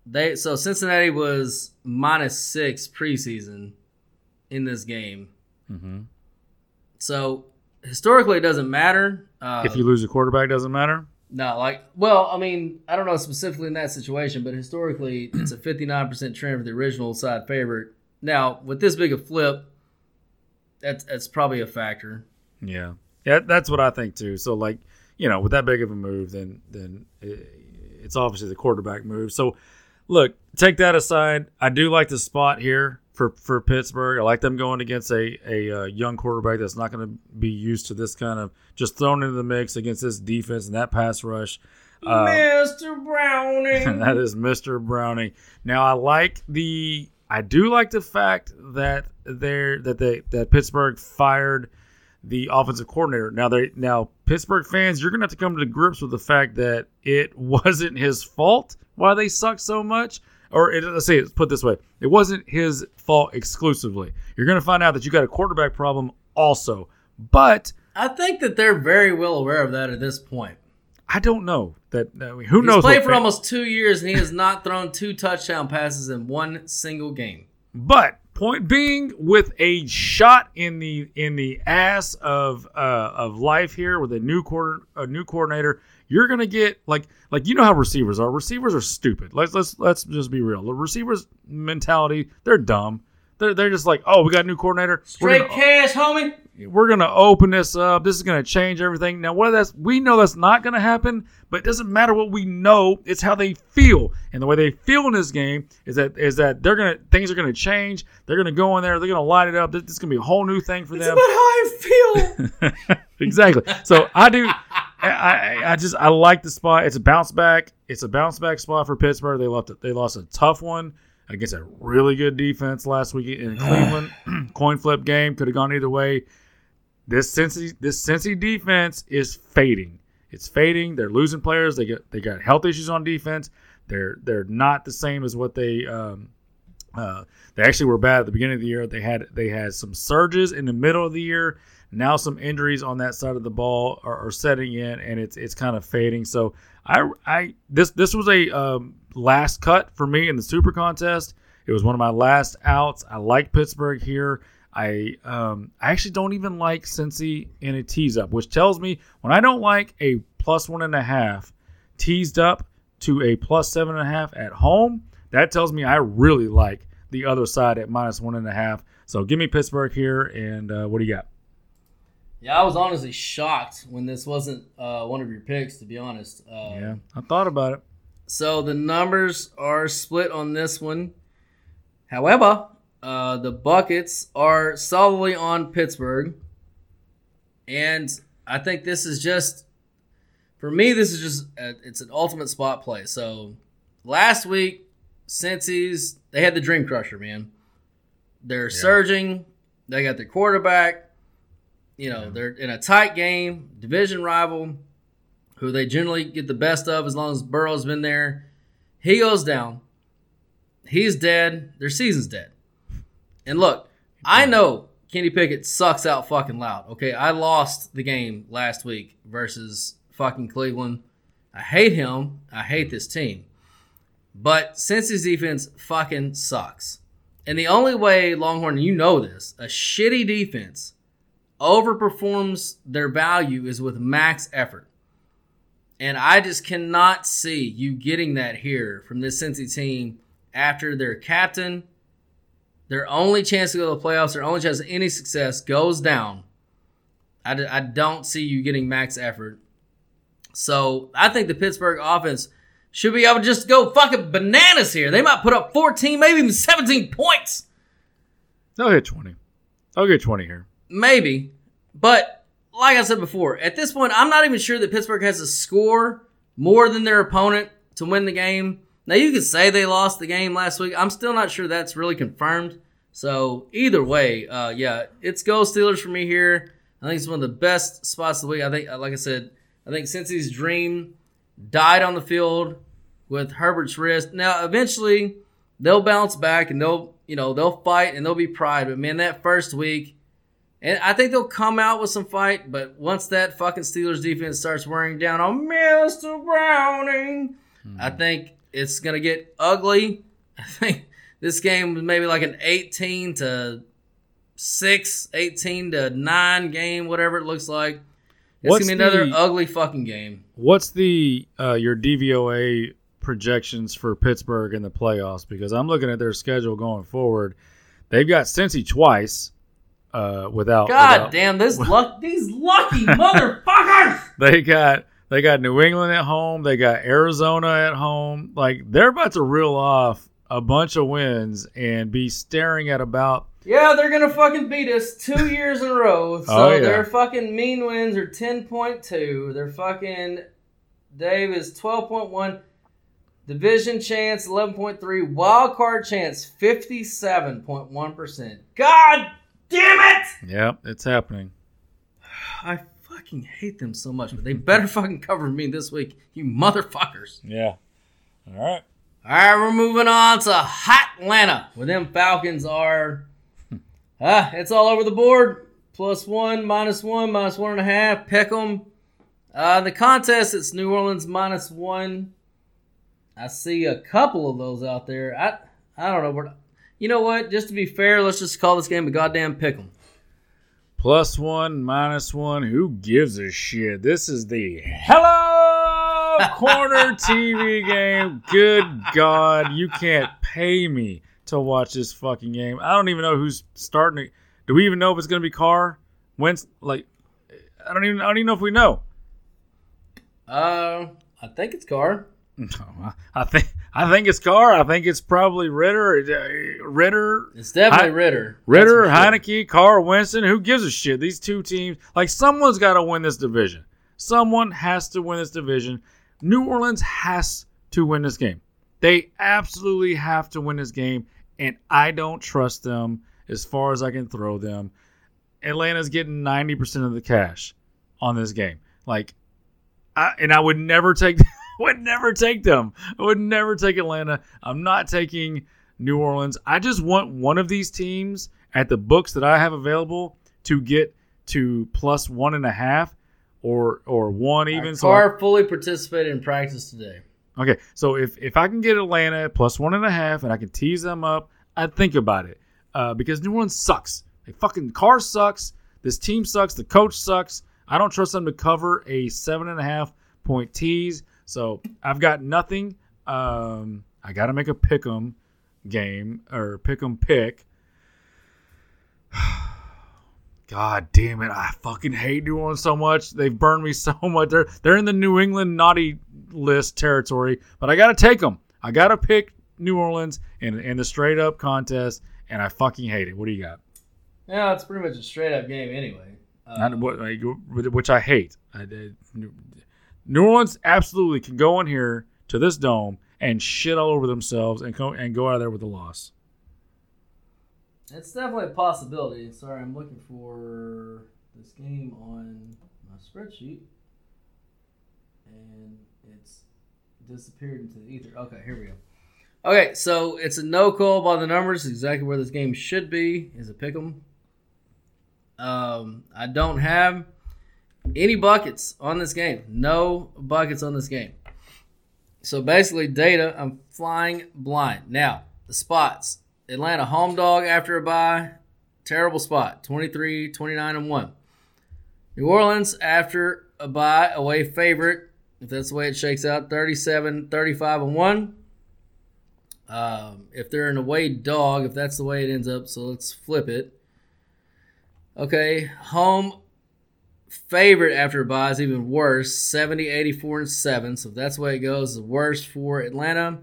they, so Cincinnati was minus six preseason in this game. Mhm. So historically, it doesn't matter. Uh, If you lose a quarterback, doesn't matter. no, like, well, I mean, I don't know specifically in that situation, but historically, it's a 59% trend for the original side favorite. Now, with this big a flip, that's that's probably a factor. Yeah, yeah, that's what I think too. So like, you know, with that big of a move, then then it, it's obviously the quarterback move. So look, take that aside. I do like the spot here for for Pittsburgh. I like them going against a a uh, young quarterback that's not going to be used to this kind of just thrown into the mix against this defense and that pass rush. Uh, Mr. Browning. [laughs] that is Mr. Browning. Now I like the I do like the fact that they're that they that Pittsburgh fired the offensive coordinator. Now they now Pittsburgh fans, you're gonna have to come to grips with the fact that it [laughs] wasn't his fault why they suck so much. Or it, let's say it put this way, it wasn't his fault exclusively. You're gonna find out that you got a quarterback problem also. But I think that they're very well aware of that at this point. I don't know that. I mean, who He's knows? played for almost two years and he has not thrown two touchdown passes in one single game. But point being, with a shot in the in the ass of uh, of life here, with a new quarter a new coordinator, you're gonna get like like you know how receivers are. Receivers are stupid. Let's let's let's just be real. The receivers mentality, they're dumb. They're they're just like, oh, we got a new coordinator. Straight gonna- cash, homie. We're gonna open this up. This is gonna change everything. Now, what that's we know that's not gonna happen, but it doesn't matter what we know. It's how they feel, and the way they feel in this game is that is that they're gonna things are gonna change. They're gonna go in there. They're gonna light it up. This, this is gonna be a whole new thing for them. That's how I feel. [laughs] exactly. So I do. I, I just I like the spot. It's a bounce back. It's a bounce back spot for Pittsburgh. They lost they lost a tough one against a really good defense last week in Cleveland. [sighs] [clears throat] Coin flip game could have gone either way. This Cincy this Cincy defense is fading. It's fading. They're losing players. They get they got health issues on defense. They're they're not the same as what they um, uh, they actually were bad at the beginning of the year. They had they had some surges in the middle of the year. Now some injuries on that side of the ball are, are setting in, and it's it's kind of fading. So I I this this was a um, last cut for me in the Super Contest. It was one of my last outs. I like Pittsburgh here. I um I actually don't even like Cincy in a tease up, which tells me when I don't like a plus one and a half teased up to a plus seven and a half at home, that tells me I really like the other side at minus one and a half. So give me Pittsburgh here, and uh, what do you got? Yeah, I was honestly shocked when this wasn't uh, one of your picks, to be honest. Uh, Yeah, I thought about it. So the numbers are split on this one. However, uh, the buckets are solidly on Pittsburgh. And I think this is just, for me, this is just, a, it's an ultimate spot play. So last week, Cincy's, they had the Dream Crusher, man. They're surging. They got their quarterback. You know, they're in a tight game, division rival who they generally get the best of as long as Burrow's been there. He goes down. He's dead. Their season's dead. And look, I know Kenny Pickett sucks out fucking loud. Okay, I lost the game last week versus fucking Cleveland. I hate him. I hate this team. But Cincy's defense fucking sucks. And the only way, Longhorn, you know this, a shitty defense overperforms their value is with max effort. And I just cannot see you getting that here from this Cincy team after their captain, their only chance to go to the playoffs, their only chance of any success goes down. I, d- I don't see you getting max effort. So I think the Pittsburgh offense should be able to just go fucking bananas here. They might put up 14, maybe even 17 points. They'll hit 20. I'll get 20 here. Maybe. But like I said before, at this point, I'm not even sure that Pittsburgh has to score more than their opponent to win the game. Now, you could say they lost the game last week. I'm still not sure that's really confirmed. So, either way, uh, yeah, it's go Steelers for me here. I think it's one of the best spots of the week. I think, like I said, I think Cincy's dream died on the field with Herbert's wrist. Now, eventually, they'll bounce back and they'll, you know, they'll fight and they'll be pride. But man, that first week, and I think they'll come out with some fight. But once that fucking Steelers defense starts wearing down on Mister Browning, I think it's gonna get ugly. [laughs] I think this game was maybe like an 18 to 6, 18 to 9 game, whatever it looks like. It's What's gonna be another the- ugly fucking game. What's the uh, your DVOA projections for Pittsburgh in the playoffs? Because I'm looking at their schedule going forward. They've got Cincy twice uh, without. God without- damn, this luck, these lucky [laughs] motherfuckers. They got they got New England at home. They got Arizona at home. Like they're about to reel off a bunch of wins and be staring at about Yeah, they're gonna fucking beat us two years in a row. [laughs] So Oh, yeah. their fucking mean wins are ten point two. Their fucking DAVE is twelve point one. Division chance eleven point three. Wild card chance fifty seven point one percent. God damn it! yeah, it's happening. I fucking hate them so much, but they better [laughs] fucking cover me this week, you motherfuckers. Yeah. All right. All right, we're moving on to Hot Atlanta, where them Falcons are. [laughs] Ah, it's all over the board. Plus one, minus one, minus one and a half. Pick 'em. Uh, the contest, it's New Orleans minus one. I see a couple of those out there. I I don't know. Where, you know what? Just to be fair, let's just call this game a goddamn pick 'em. Plus one, minus one. Who gives a shit? This is the Hello Corner [laughs] TV game. Good God, you can't pay me to watch this fucking game. I don't even know who's starting it. Do we even know if it's going to be Carr? When's like? I don't even. I don't even know if we know. Uh, I think it's Carr. I think. I think it's Carr. I think it's probably Ridder. uh, Ridder. It's definitely Ridder. Ridder, That's for sure. Heinicke, Carr, Winston. Who gives a shit? These two teams, like someone's got to win this division. Someone has to win this division. New Orleans has to win this game. They absolutely have to win this game, and I don't trust them as far as I can throw them. Atlanta's getting ninety percent of the cash on this game. Like, I, and I would never take, [laughs] would never take them. I would never take Atlanta. I'm not taking New Orleans. I just want one of these teams at the books that I have available to get to plus one and a half or or one even. So I- fully participated in practice today. Okay, so if if I can get Atlanta plus one and a half and I can tease them up, I'd think about it. Uh, because New Orleans sucks. They fucking Carr sucks. This team sucks. The coach sucks. I don't trust them to cover a seven and a half point tease. So I've got nothing. Um, I got to make a pick 'em game or pick 'em [sighs] pick. God damn it! I fucking hate New Orleans so much. They've burned me [laughs] so much. They're they're in the New England naughty list territory, but I gotta take them. I gotta pick New Orleans in in the straight up contest, and I fucking hate it. What do you got? Yeah, it's pretty much a straight up game anyway. Uh, Not which I hate. I, I- New Orleans absolutely can go in here to this dome and shit all over themselves and go and go out of there with a loss. It's definitely a possibility. Sorry, I'm looking for this game on my spreadsheet, and it's disappeared into the ether. Okay, here we go. Okay, so it's a no call by the numbers. Exactly where this game should be is a pick 'em. Um, I don't have any buckets on this game. No buckets on this game. So basically, data. I'm flying blind. Now the spots. Atlanta home dog after a bye. Terrible spot. 23, 29, and 1. New Orleans after a bye. Away favorite. If that's the way it shakes out. 37, 35, and 1. Um, if they're an away dog, if that's the way it ends up, so let's flip it. Okay, home favorite after is even worse 70, 84, and 7. So that's the way it goes, the worst for Atlanta.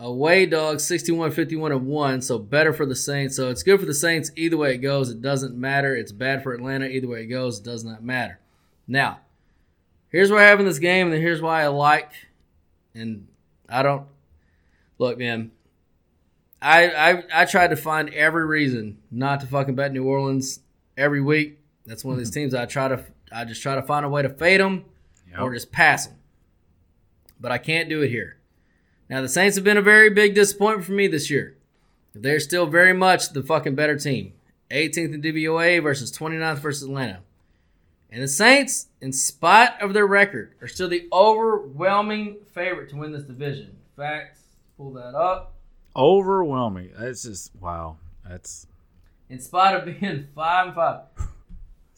Away dog 61, 51, and 1. So better for the Saints. So it's good for the Saints either way it goes. It doesn't matter. It's bad for Atlanta either way it goes. It does not matter. Now, here's what I have in this game, and here's why I like. And I don't look, man. I, I I tried to find every reason not to fucking bet New Orleans every week. That's one of these mm-hmm. teams I try to I just try to find a way to fade them or just pass them. But I can't do it here. Now the Saints have been a very big disappointment for me this year. They're still very much the fucking better team. 18th in DVOA versus 29th versus Atlanta. And the Saints, in spite of their record, are still the overwhelming favorite to win this division. Facts. pull that up. Overwhelming. That's just wow. That's in spite of being [laughs] five and five.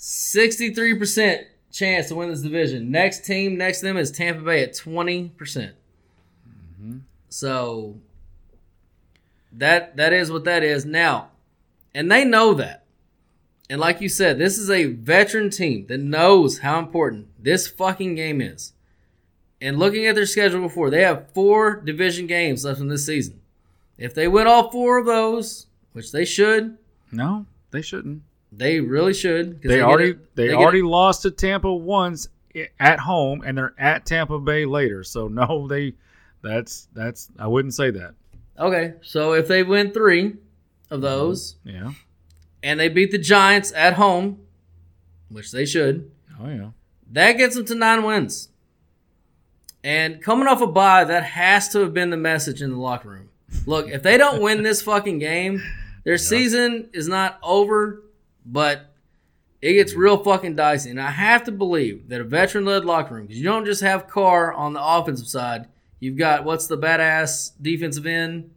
Sixty-three percent chance to win this division. Next team next to them is Tampa Bay at twenty percent. Mm-hmm. So that that is what that is now, and they know that. And like you said, this is a veteran team that knows how important this fucking game is. And looking at their schedule before, they have four division games left in this season. If they win all four of those, which they should, no, they shouldn't. They really should. They, already they, get already lost to Tampa once at home, and they're at Tampa Bay later. So no, [laughs] they that's that's I wouldn't say that. okay. So if they win three of those, mm-hmm. Yeah. and they beat the Giants at home, which they should, Oh yeah. that gets them to nine wins. And coming off a bye, that has to have been the message in the locker room. Look, if they don't win this fucking game, their [laughs] season is not over, but it gets real fucking dicey. And I have to believe that a veteran led locker room, because you don't just have Carr on the offensive side, you've got what's the badass defensive end?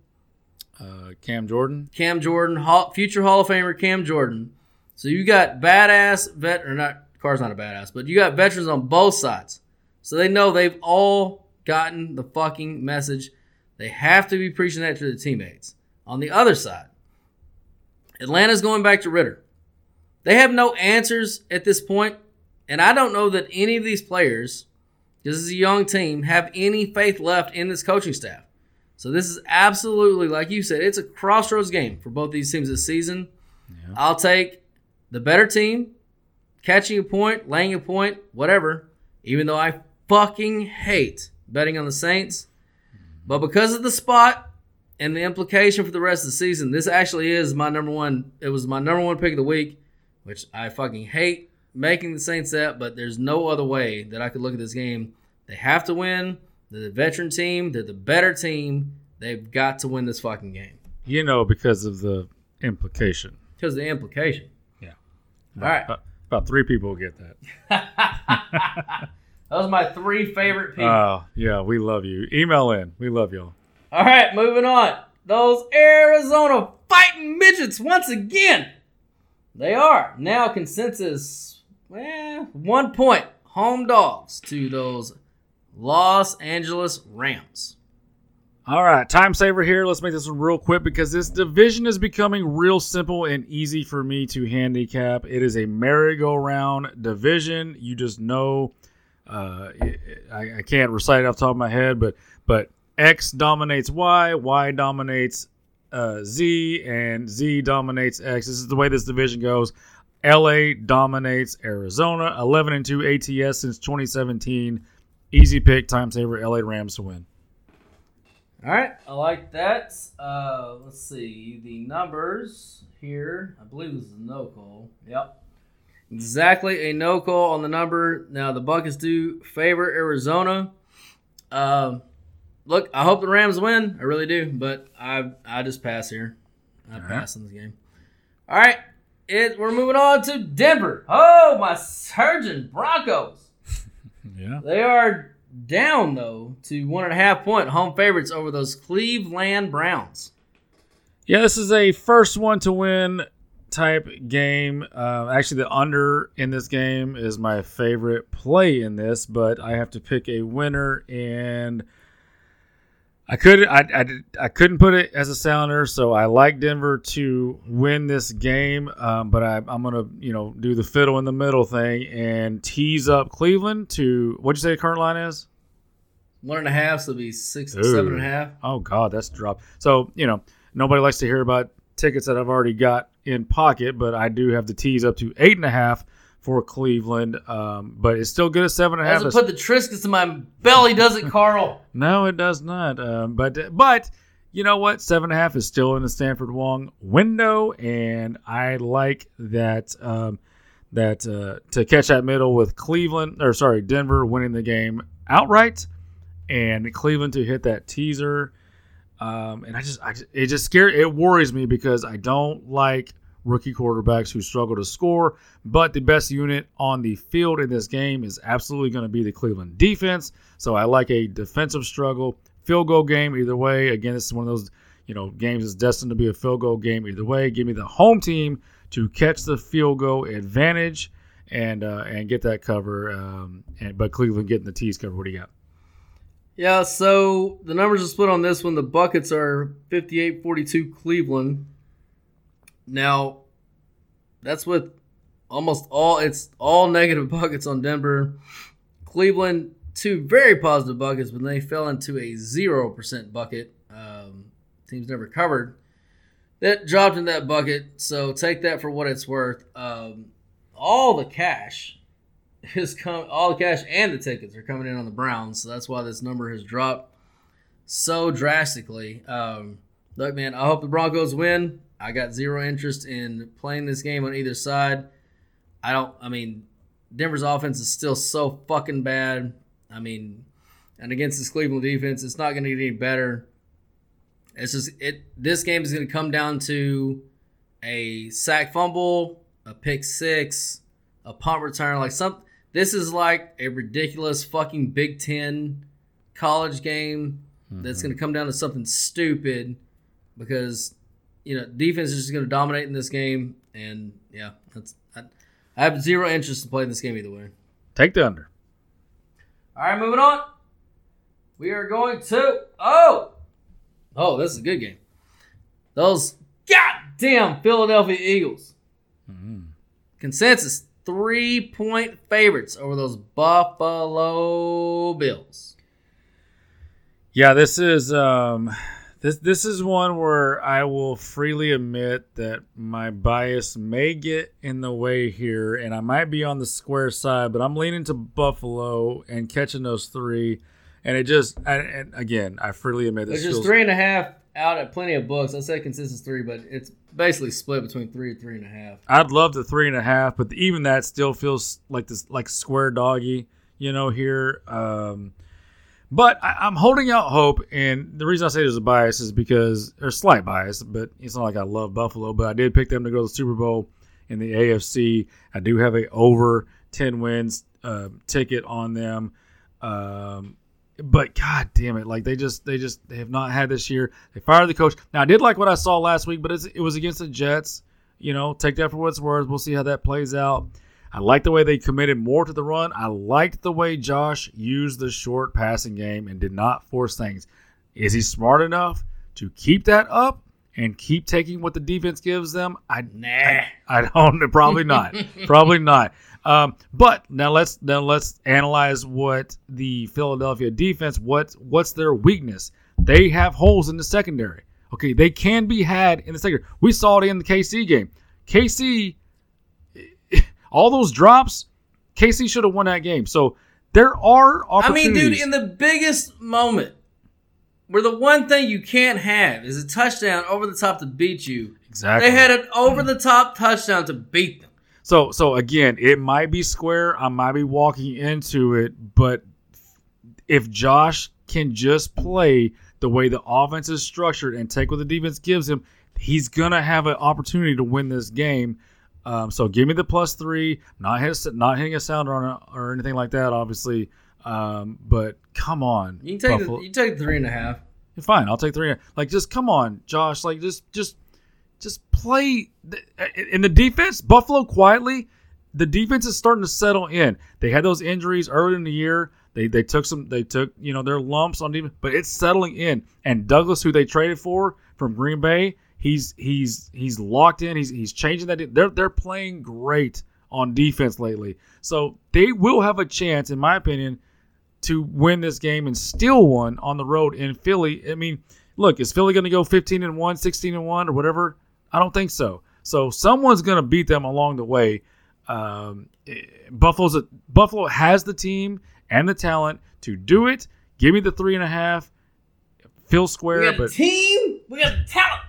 Uh, Cam Jordan. Cam Jordan, future Hall of Famer Cam Jordan. So you got badass vet or not Carr's not a badass, but you got veterans on both sides. So they know they've all gotten the fucking message. They have to be preaching that to their teammates. On the other side, Atlanta's going back to Ridder. They have no answers at this point, and I don't know that any of these players, this is a young team, have any faith left in this coaching staff. So this is absolutely, like you said, it's a crossroads game for both these teams this season. I'll take the better team, catching a point, laying a point, whatever. Even though I fucking hate betting on the Saints, but because of the spot and the implication for the rest of the season, this actually is my number one. It was my number one pick of the week, which I fucking hate making the Saints that, but there's no other way that I could look at this game. They have to win. They're the veteran team. They're the better team. They've got to win this fucking game You know because of the implication. because of the implication. Yeah. All right. About, about three people will get that. [laughs] Those are my three favorite people. Oh yeah, we love you. Email in. We love y'all. All right, moving on. Those Arizona fighting midgets once again. They are now consensus. Well, one point home dogs to those Los Angeles Rams. All right, time saver here. Let's make this one real quick because this division is becoming real simple and easy for me to handicap. It is a merry-go-round division. You just know. Uh, I, I can't recite it off the top of my head, but but X dominates Y, Y dominates uh, Z, and Z dominates X. This is the way this division goes. LA dominates Arizona. 11 and 2 ATS since 2017. Easy pick, time saver. LA Rams to win. All right, I like that. Uh, let's see the numbers here. I believe this is a no call. Yep, exactly a no call on the number. Now the Buckets do favor Arizona. Um, look, I hope the Rams win. I really do, but I I just pass here. I right. pass in this game. All right, it we're moving on to Denver. Oh, my surgeon Broncos. [laughs] Yeah. They are down though to one and a half point home favorites over those Cleveland Browns. Yeah, this is a first one to win type game. Uh, actually, the under in this game is my favorite play in this, but I have to pick a winner, and I couldn't. I, I, I couldn't put it as a sounder, so I like Denver to win this game. Um, but I, I'm gonna, you know, do the fiddle in the middle thing and tease up Cleveland to what'd you say the current line is? One and a half, so it'll be six, Ooh. seven and a half. Oh God, that's dropped. So you know, nobody likes to hear about tickets that I've already got in pocket, but I do have the tease up to eight and a half for Cleveland. Um, but it's still good at seven and a half. Doesn't put the Triscuits in my belly, does it, Carl? [laughs] no, it does not. Um, but but you know what? Seven and a half is still in the Stanford Wong window, and I like that. Um, that uh, to catch that middle with Cleveland or sorry Denver winning the game outright, and Cleveland to hit that teaser. Um, and I just, I just, it just scares, it worries me because I don't like rookie quarterbacks who struggle to score. But the best unit on the field in this game is absolutely going to be the Cleveland defense. So I like a defensive struggle, field goal game either way. Again, this is one of those, you know, games that's destined to be a field goal game either way. Give me the home team to catch the field goal advantage and uh, and get that cover. Um, and but Cleveland getting the tease cover. What do you got? Yeah, so the numbers are split on this one. The buckets are 58 42 Cleveland. Now, that's with almost all, it's all negative [laughs] buckets on Denver. Cleveland, two very positive buckets, but they fell into a 0% bucket. Um, teams never covered. That dropped in that bucket, so take that for what it's worth. Um, all the cash [laughs] is come all the cash and the tickets are coming in on the Browns, so that's why this number has dropped so drastically. Um, look, man, I hope the Broncos win. I got zero interest in playing this game on either side. I don't. I mean, Denver's offense is still so fucking bad. I mean, and against this Cleveland defense, it's not going to get any better. It's just it. This game is going to come down to a sack fumble, a pick six, a punt return. Like some, this is like a ridiculous fucking Big Ten college game that's mm-hmm. going to come down to something stupid because you know defense is just going to dominate in this game. And yeah, that's I, I have zero interest in playing this game either way. Take the under. All right, moving on. We are going to oh oh this is a good game. Those goddamn Philadelphia Eagles. Consensus three point favorites over those Buffalo Bills. Yeah, this is um this this is one where I will freely admit that my bias may get in the way here and I might be on the square side, but I'm leaning to Buffalo and catching those 3 and it just I, and again, I freely admit this There's just three and a half out at plenty of books. I say consensus three, but it's basically split between three and three and a half. I'd love the three and a half, but even that still feels like this like square doggy, you know, here. Um, but I, I'm holding out hope, and the reason I say there's a bias is because there's slight bias, but it's not like I love Buffalo, but I did pick them to go to the Super Bowl in the AFC. I do have a over ten wins uh, ticket on them. Um, but god damn it like they just they just they have not had this year. They fired the coach. Now i did like what i saw last week but it was against the jets. You know take that for what it's worth. We'll see how that plays out i like the way they committed more to the run i liked the way josh used the short passing game and did not force things is he smart enough to keep that up and keep taking what the defense gives them i Nah. I don't. [laughs] Probably not. [laughs] probably not. Um, but now let's now let's analyze what the Philadelphia defense. What what's their weakness? They have holes in the secondary. Okay, they can be had in the secondary. We saw it in the KC game. KC, all those drops, KC should have won that game. So there are opportunities. I mean, dude, in the biggest moment, where the one thing you can't have is a touchdown over the top to beat you. exactly. They had an over the top touchdown to beat them. So so again, it might be square. I might be walking into it, but if Josh can just play the way the offense is structured and take what the defense gives him, he's gonna have an opportunity to win this game. Um, so give me the plus three. Not hit, not hitting a sounder on it or anything like that, obviously. Um, but come on, You can take the, Buffalo- you take three and a half. Fine, I'll take three. Like, just come on, Josh. Like, just, just, just play. In the defense, Buffalo quietly, the defense is starting to settle in. They had those injuries early in the year. They they took some. They took you know their lumps on defense, but it's settling in. And Douglas, who they traded for from Green Bay, he's he's he's locked in. He's he's changing that. They're they're playing great on defense lately. So they will have a chance, in my opinion, to win this game and steal one on the road in Philly. I mean, look, is Philly going to go 15 and 1, 16 and 1 or whatever? I don't think so. So someone's going to beat them along the way. Um, eh, Buffalo's a, Buffalo has the team and the talent to do it. Give me the three and a half. Phil We Square, got but team. We got the talent.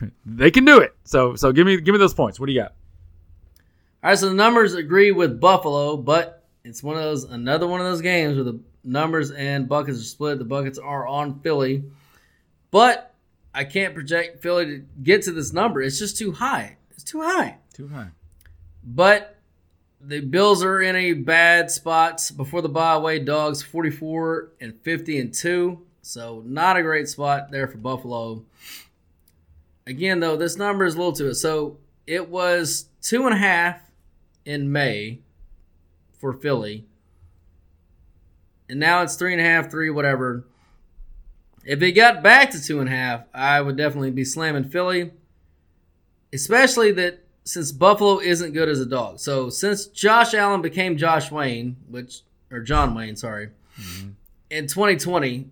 [laughs] they can do it. So so give me give me those points. What do you got? All right, so the numbers agree with Buffalo, but it's one of those another one of those games where the numbers and buckets are split. The buckets are on Philly, but I can't project Philly to get to this number. It's just too high. It's too high. Too high. But the Bills are in a bad spot before the bye. Away dogs 44 and 50 and 2. So not a great spot there for Buffalo. Again, though, this number is a little to it. So it was two and a half in May for Philly. And now it's three and a half, three, whatever. If it got back to two and a half, I would definitely be slamming Philly. Especially that since Buffalo isn't good as a dog. So since Josh Allen became Josh Wayne, which or John Wayne, sorry, mm-hmm. in 2020.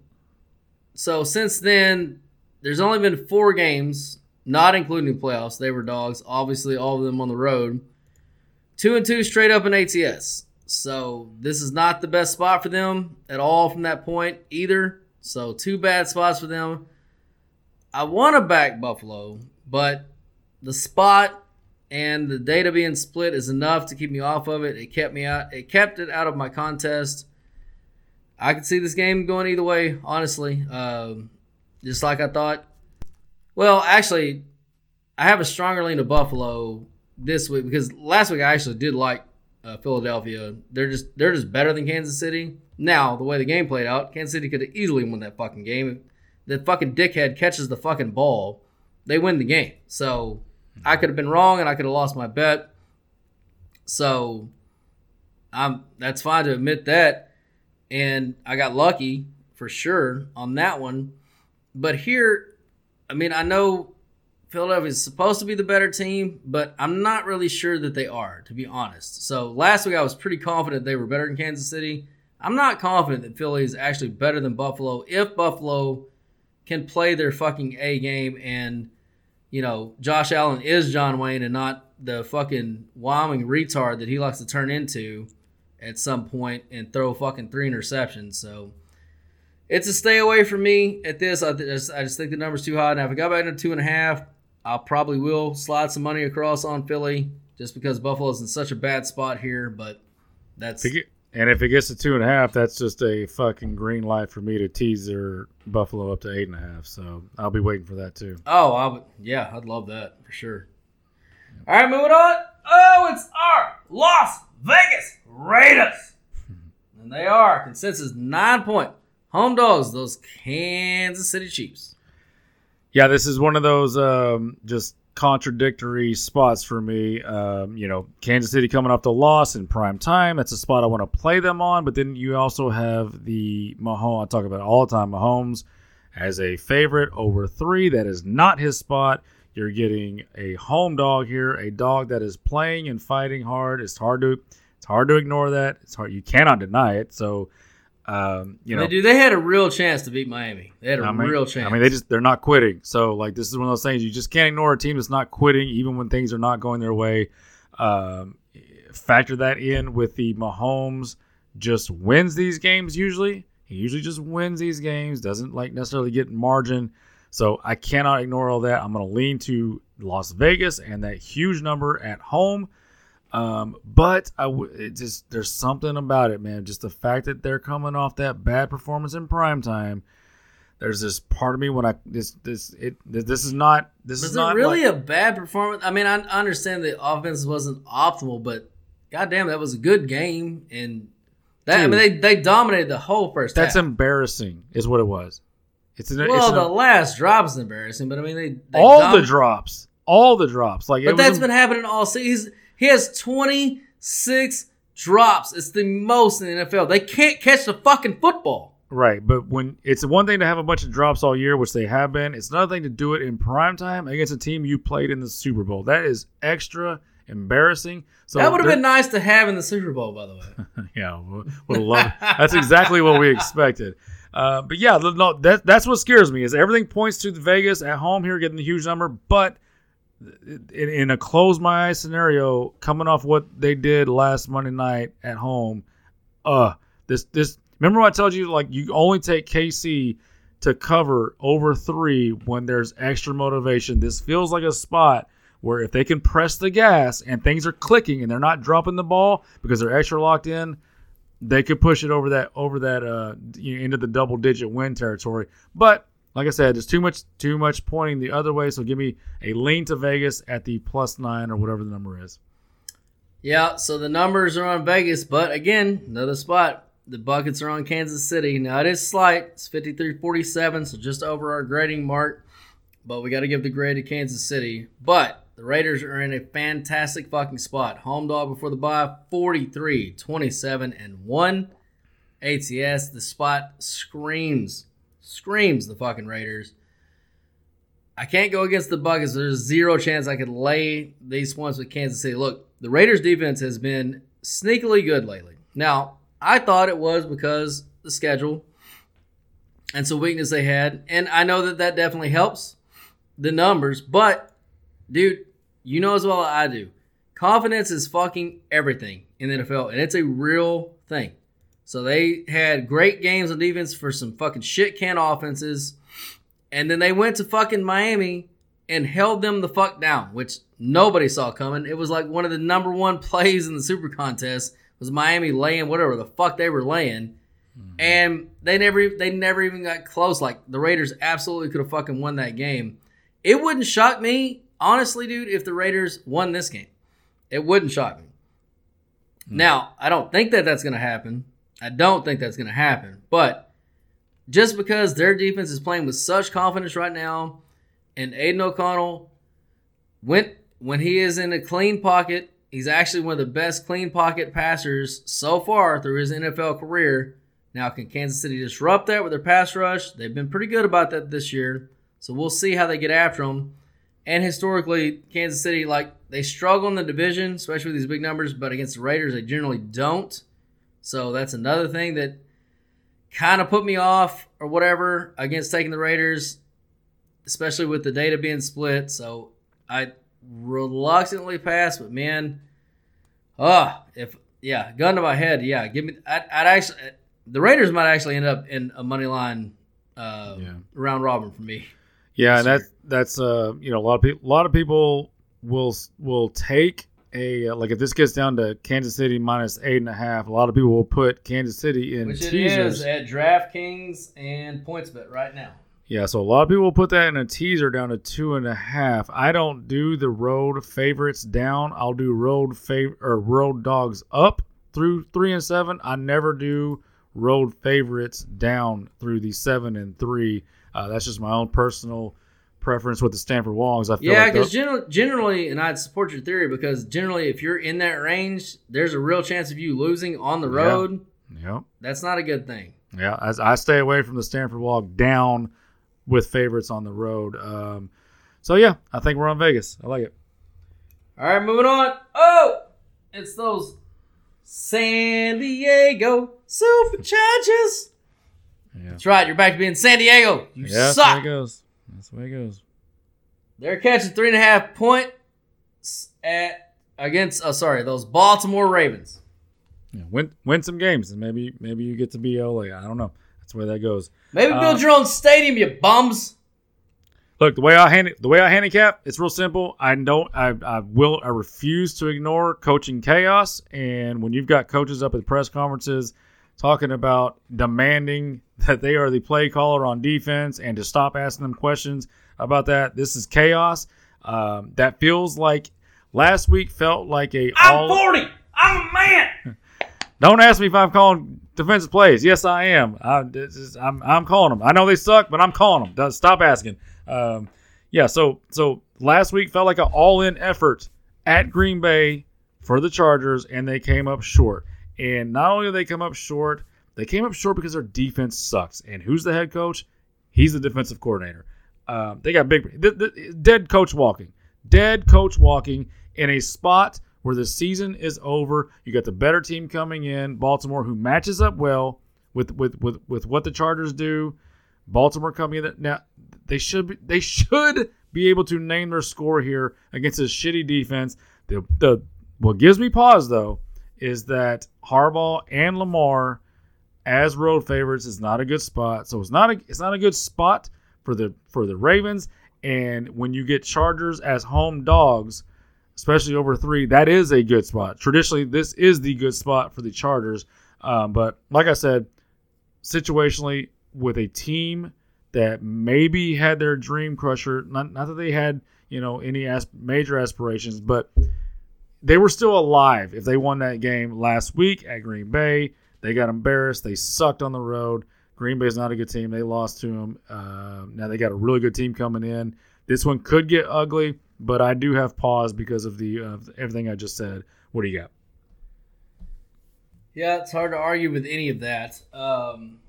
So since then, there's only been four games, not including playoffs. They were dogs. Obviously, all of them on the road. Two and two straight up in ATS. So this is not the best spot for them at all from that point either. So two bad spots for them. I want to back Buffalo, but the spot and the data being split is enough to keep me off of it. It kept me out. It kept it out of my contest. I could see this game going either way, honestly. Um, just like I thought. Well, actually, I have a stronger lean to Buffalo this week because last week I actually did like uh, Philadelphia. They're just they're just better than Kansas City. Now the way the game played out, Kansas City could have easily won that fucking game. The fucking dickhead catches the fucking ball, they win the game. So I could have been wrong and I could have lost my bet. So I'm that's fine to admit that. And I got lucky for sure on that one. But here, I mean, I know Philadelphia is supposed to be the better team, but I'm not really sure that they are, to be honest. So last week I was pretty confident they were better than Kansas City. I'm not confident that Philly is actually better than Buffalo if Buffalo can play their fucking A game and you know, Josh Allen is John Wayne and not the fucking Wyoming retard that he likes to turn into at some point and throw fucking three interceptions. So it's a stay away from me at this. I just, I just think the number's too high. Now, if it got back to two and a half, I probably will slide some money across on Philly just because Buffalo's in such a bad spot here. But that's And if it gets to two and a half, that's just a fucking green light for me to tease their Buffalo up to eight and a half. So I'll be waiting for that too. Oh, I would, yeah, I'd love that for sure. All right, moving on. Oh, it's our Las Vegas Raiders, [laughs] and they are consensus nine point home dogs. Those Kansas City Chiefs. Yeah, this is one of those um, just contradictory spots for me. Um, you know, Kansas City coming off the loss in prime time. That's a spot I want to play them on. But then you also have the Mahomes. I talk about all the time. Mahomes as a favorite over three. That is not his spot. You're getting a home dog here, a dog that is playing and fighting hard. It's hard to it's hard to ignore that. It's hard. You cannot deny it. So, um, you know, they do. They had a real chance to beat Miami. They had a I mean, real chance. I mean, they just they're not quitting. So like this is one of those things you just can't ignore a team that's not quitting even when things are not going their way. Um, factor that in with the Mahomes just wins these games usually. He usually just wins these games, doesn't like necessarily get margin. So I cannot ignore all that. I'm going to lean to Las Vegas and that huge number at home. Um, but I w- it just there's something about it, man. Just the fact that they're coming off that bad performance in prime time. There's this part of me when I this this it this is not this is it not really like- a bad performance? I mean, I understand the offense wasn't optimal, but goddamn, that was a good game, and that I mean, they they dominated the whole first that's half. embarrassing, is what it was. It's an, well, it's an- the last drop is embarrassing, but I mean, they, they all dom- the drops, all the drops. Like, But that's been happening all season. He has 26 drops. It's the most in the NFL. They can't catch the fucking football. Right, but when it's one thing to have a bunch of drops all year, which they have been, it's another thing to do it in prime time against a team you played in the Super Bowl. That is extra embarrassing. So that would have been nice to have in the Super Bowl, by the way. [laughs] yeah, would loved. That's exactly what we expected. Uh, but yeah, no, that that's what scares me is everything points to the Vegas at home here getting the huge number, but in, in a close my eyes scenario, coming off what they did last Monday night at home, uh, this this remember I told you like you only take KC to cover over three when there's extra motivation. This feels like a spot where if they can press the gas and things are clicking and they're not dropping the ball because they're extra locked in, they could push it over that over that uh you know, into the double digit win territory. But like I said, there's too much too much pointing the other way. So give me a lean to Vegas at the plus nine or whatever the number is. Yeah, so the numbers are on Vegas, but again, another spot. The buckets are on Kansas City. Now it is slight. It's 53-47, so just over our grading mark. But we got to give the grade to Kansas City. But the Raiders are in a fantastic fucking spot. Home dog before the bye, 43, 27, and 1. ATS, the spot screams, screams the fucking Raiders. I can't go against the Buckets. There's zero chance I could lay these points with Kansas City. Look, the Raiders defense has been sneakily good lately. Now, I thought it was because the schedule and some weakness they had, and I know that that definitely helps the numbers. But, dude, you know as well as I do, confidence is fucking everything in the NFL, and it's a real thing. So they had great games on defense for some fucking shit can offenses. And then they went to fucking Miami and held them the fuck down, which nobody saw coming. It was like one of the number one [laughs] plays in the Super Contest was Miami laying whatever the fuck they were laying. Mm-hmm. And they never they never even got close. Like the Raiders absolutely could have fucking won that game. It wouldn't shock me, honestly, dude, if the Raiders won this game. It wouldn't shock me. Hmm. Now, I don't think that that's going to happen. I don't think that's going to happen. But just because their defense is playing with such confidence right now, and Aidan O'Connell, when when he is in a clean pocket, he's actually one of the best clean pocket passers so far through his NFL career. Now, can Kansas City disrupt that with their pass rush? They've been pretty good about that this year, so we'll see how they get after them. And historically, Kansas City, like they struggle in the division, especially with these big numbers, but against the Raiders, they generally don't. So that's another thing that kind of put me off or whatever against taking the Raiders, especially with the data being split. So I reluctantly passed, but man, ah, if yeah, gun to my head, yeah, give me. I'd, I'd actually, the Raiders might actually end up in a money line uh, Yeah. round robin for me. Yeah, and that's that's uh you know a lot of people a lot of people will will take a uh, like if this gets down to Kansas City minus eight and a half, a lot of people will put Kansas City in Which it teasers. is at DraftKings and PointsBet right now. Yeah, so a lot of people will put that in a teaser down to two and a half. I don't do the road favorites down. I'll do road fav- or road dogs up through three and seven. I never do road favorites down through the seven and three. Uh, that's just my own personal preference with the Stanford Wongs. I feel Yeah, because tho- generally, generally, and I'd support your theory because generally, if you're in that range, there's a real chance of you losing on the Yeah. road. Yep. That's not a good thing. Yeah, as I stay away from the Stanford Wong down with favorites on the road. Um, so yeah, I think we're on Vegas. I like it. All right, moving on. Oh, it's those San Diego Superchargers. Yeah. That's right. You're back to being San Diego. You yeah, that's the way suck. it goes. That's the way it goes. They're catching three and a half points at against. Oh, sorry, those Baltimore Ravens. Yeah, win win some games and maybe maybe you get to be LA. I don't know. That's the way that goes. Maybe Uh, build your own stadium, you bums. Look, the way I hand the way I handicap, it's real simple. I don't, I, I will, I refuse to ignore coaching chaos. And when you've got coaches up at press conferences talking about demanding that they are the play caller on defense and to stop asking them questions about that, this is chaos. Um, that feels like last week felt like a all, 40. I'm a man. [laughs] Don't ask me if I'm calling defensive plays. Yes, I am. I, this is, I'm, I'm calling them. I know they suck, but I'm calling them. Stop asking. Um, yeah. So so last week felt like an all-in effort at Green Bay for the Chargers, and they came up short. And not only did they come up short, they came up short because their defense sucks. And who's the head coach? He's the defensive coordinator. Um, they got big, the, the, dead coach walking, dead coach walking in a spot where the season is over. You got the better team coming in, Baltimore, who matches up well with with with, with what the Chargers do. Baltimore coming in now. They should be, they should be able to name their score here against a shitty defense. The, the what gives me pause though is that Harbaugh and Lamar as road favorites is not a good spot. So it's not a it's not a good spot for the for the Ravens. And when you get Chargers as home dogs, especially over three, that is a good spot. Traditionally, this is the good spot for the Chargers. Um, but like I said, situationally, with a team that maybe had their dream crusher, not, not that they had you know any as- major aspirations, but they were still alive if they won that game last week at Green Bay. They got embarrassed. They sucked on the road. Green Bay's not a good team. They lost to them. Uh, now they got a really good team coming in. This one could get ugly, but I do have pause because of the uh, everything I just said. What do you got? Yeah, it's hard to argue with any of that. Um,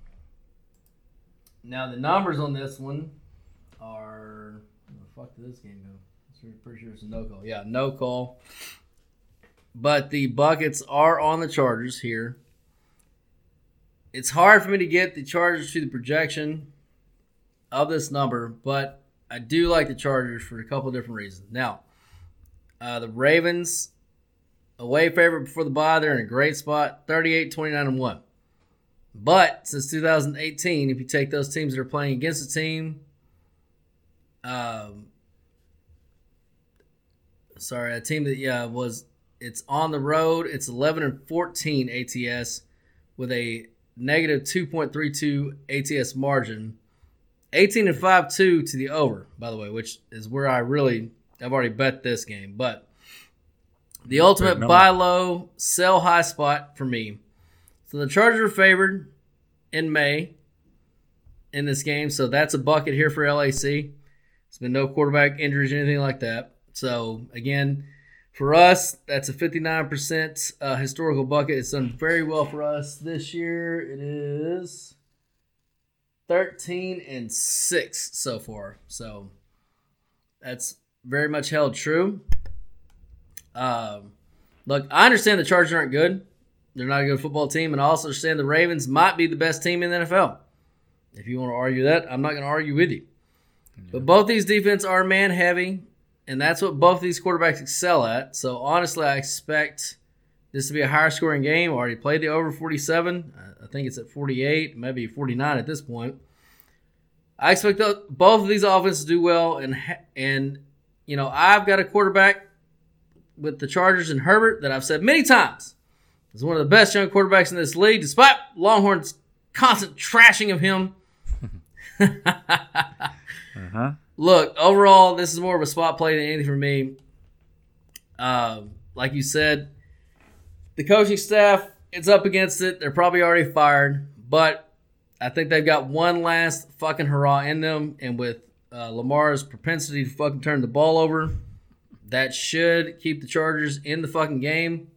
now the numbers on this one are where the fuck did this game go? Pretty sure it's a no call. Yeah, no call. But the buckets are on the Chargers here. It's hard for me to get the Chargers to the projection of this number, but I do like the Chargers for a couple different reasons. Now, uh, the Ravens, away favorite before the bye, they're in a great spot 38, 29, and 1. But since 2018, if you take those teams that are playing against a team, um, sorry, a team that yeah was it's on the road. It's 11 and 14 ATS with a negative 2.32 ATS margin. 18 and 5 2 to the over, by the way, which is where I really I've already bet this game. But the ultimate buy low, sell high spot for me. So the Chargers are favored in May in this game, so that's a bucket here for LAC. It's been no quarterback injuries anything like that. So again, for us, that's a 59% uh, historical bucket. It's done very well for us this year. It is 13 and 6 so far. So that's very much held true. Um, look, I understand the Chargers aren't good. They're not a good football team, and I also understand the Ravens might be the best team in the NFL. If you want to argue that, I'm not going to argue with you. Yeah. But both these defense are man heavy, and that's what both of these quarterbacks excel at. So honestly, I expect this to be a higher scoring game. I already played the over 47. I think it's at 48, maybe 49 at this point. I expect both of these offenses to do well, and and you know I've got a quarterback with the Chargers and Herbert that I've said many times is one of the best young quarterbacks in this league, despite Longhorns' constant trashing of him. [laughs] uh-huh. Look, overall, this is more of a spot play than anything for me. Um, like you said, the coaching staff, it's up against it. They're probably already fired, but I think they've got one last fucking hurrah in them. And with uh, Lamar's propensity to fucking turn the ball over, that should keep the Chargers in the fucking game.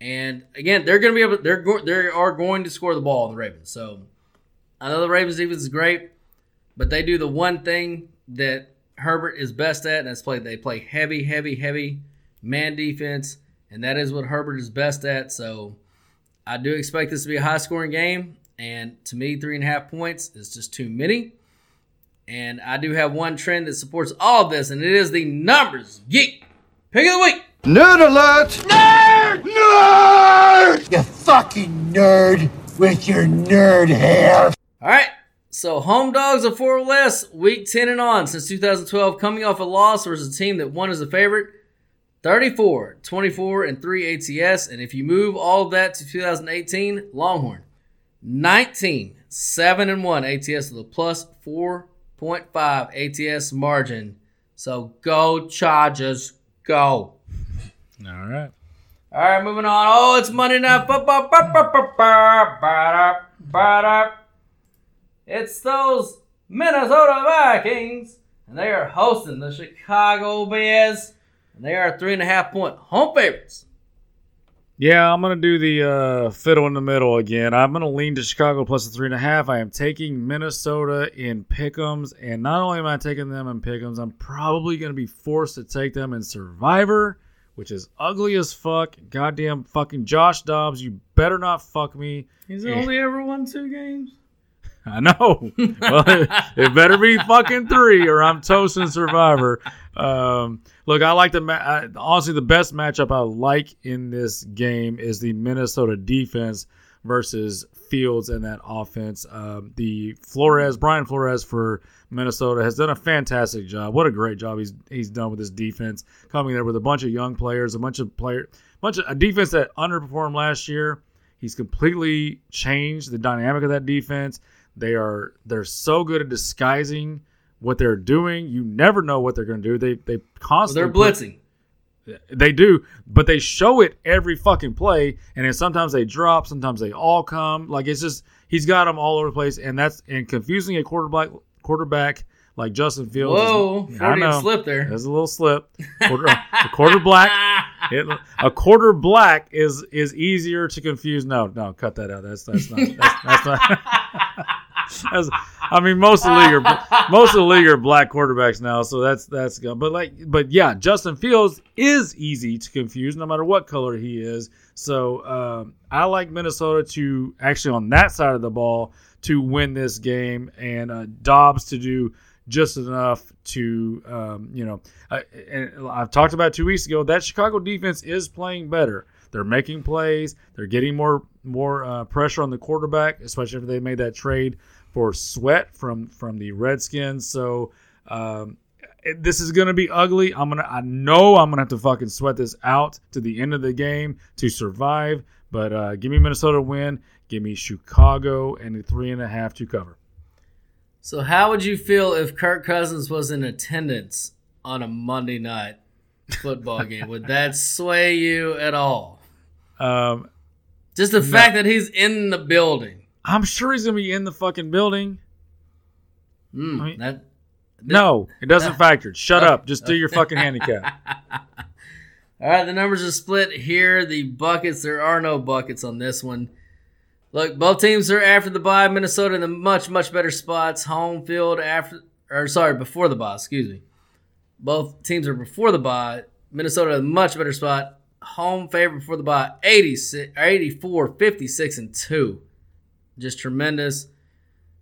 And again, they're going to be able. They're go, they are going to score the ball on the Ravens. So I know the Ravens defense is great, but they do the one thing that Herbert is best at, and that's play. They play heavy, heavy, heavy man defense, and that is what Herbert is best at. So I do expect this to be a high scoring game. And to me, three and a half points is just too many. And I do have one trend that supports all of this, and it is the numbers geek pick of the week. Nerd alert! Nerd! Nerd! You fucking nerd with your nerd hair. All right. So home dogs are four or less, week 10 and on since 2012, coming off a loss versus a team that won as a favorite. 34, 24, and 3 ATS. And if you move all of that to 2018, Longhorn. 19, 7 and 1 ATS with a plus 4.5 ATS margin. So go Chargers, go. All right. All right, moving on. Oh, it's Monday Night Football. It's those Minnesota Vikings, and they are hosting the Chicago Bears, and they are three and a half point home favorites. Yeah, I'm gonna do the uh, fiddle in the middle again. I'm gonna lean to Chicago plus the three and a half. I am taking Minnesota in pickums, and not only am I taking them in pickums, I'm probably gonna be forced to take them in Survivor, which is ugly as fuck. Goddamn fucking Josh Dobbs, you better not fuck me. He's Yeah. only ever won two games. I know. well, it, [laughs] it better be fucking three, or I'm toasting Survivor. Um, look, I like the ma- I, honestly the best matchup I like in this game is the Minnesota defense versus Fields and that offense. Um, the Flores, Brian Flores for Minnesota has done a fantastic job. What a great job he's he's done with his defense, coming there with a bunch of young players, a bunch of player, bunch of a defense that underperformed last year. He's completely changed the dynamic of that defense. They are they're so good at disguising what they're doing. You never know what they're going to do. They they Well, constantly they're put- blitzing. they do, but they show it every fucking play, and then sometimes they drop, sometimes they all come. Like it's just he's got them all over the place, and that's and confusing a quarterback quarterback like Justin Fields. is- Whoa, I know. slip there. There's a little slip. Quarter, a quarter black. [laughs] It, a quarter black is is easier to confuse. No, no, cut that out. That's that's not. That's, that's not. [laughs] That's, I mean, most of the league are most of the league are black quarterbacks now, so that's that's good. But like, but yeah, Justin Fields is easy to confuse, no matter what color he is. So um, I like Minnesota to actually on that side of the ball to win this game, and uh, Dobbs to do just enough to um, you know. Uh, and I've talked about two weeks ago that Chicago defense is playing better. They're making plays. They're getting more more uh, pressure on the quarterback, especially if they made that trade for Sweat from from the Redskins. So um, it- this is going to be ugly. I'm gonna. I know I'm gonna have to fucking sweat this out to the end of the game to survive. But uh, give me Minnesota win. Give me Chicago and the three and a half to cover. So, how would you feel if Kirk Cousins was in attendance on a Monday night football game? Would that [laughs] sway you at all? Um, Just the fact that he's in the building. I'm sure he's gonna be in the fucking building. Mm, I mean- that, No, it doesn't factor. Shut up. Just do your fucking handicap. [laughs] all right, the numbers are split here. The buckets, there are no buckets on this one. Look, both teams are after the bye. Minnesota in the much, much better spots. Home field after, or sorry, before the bye, excuse me. Both teams are before the bye. Minnesota in a much better spot. Home favorite for the bye, 86, 84, 56, and 2. Just tremendous.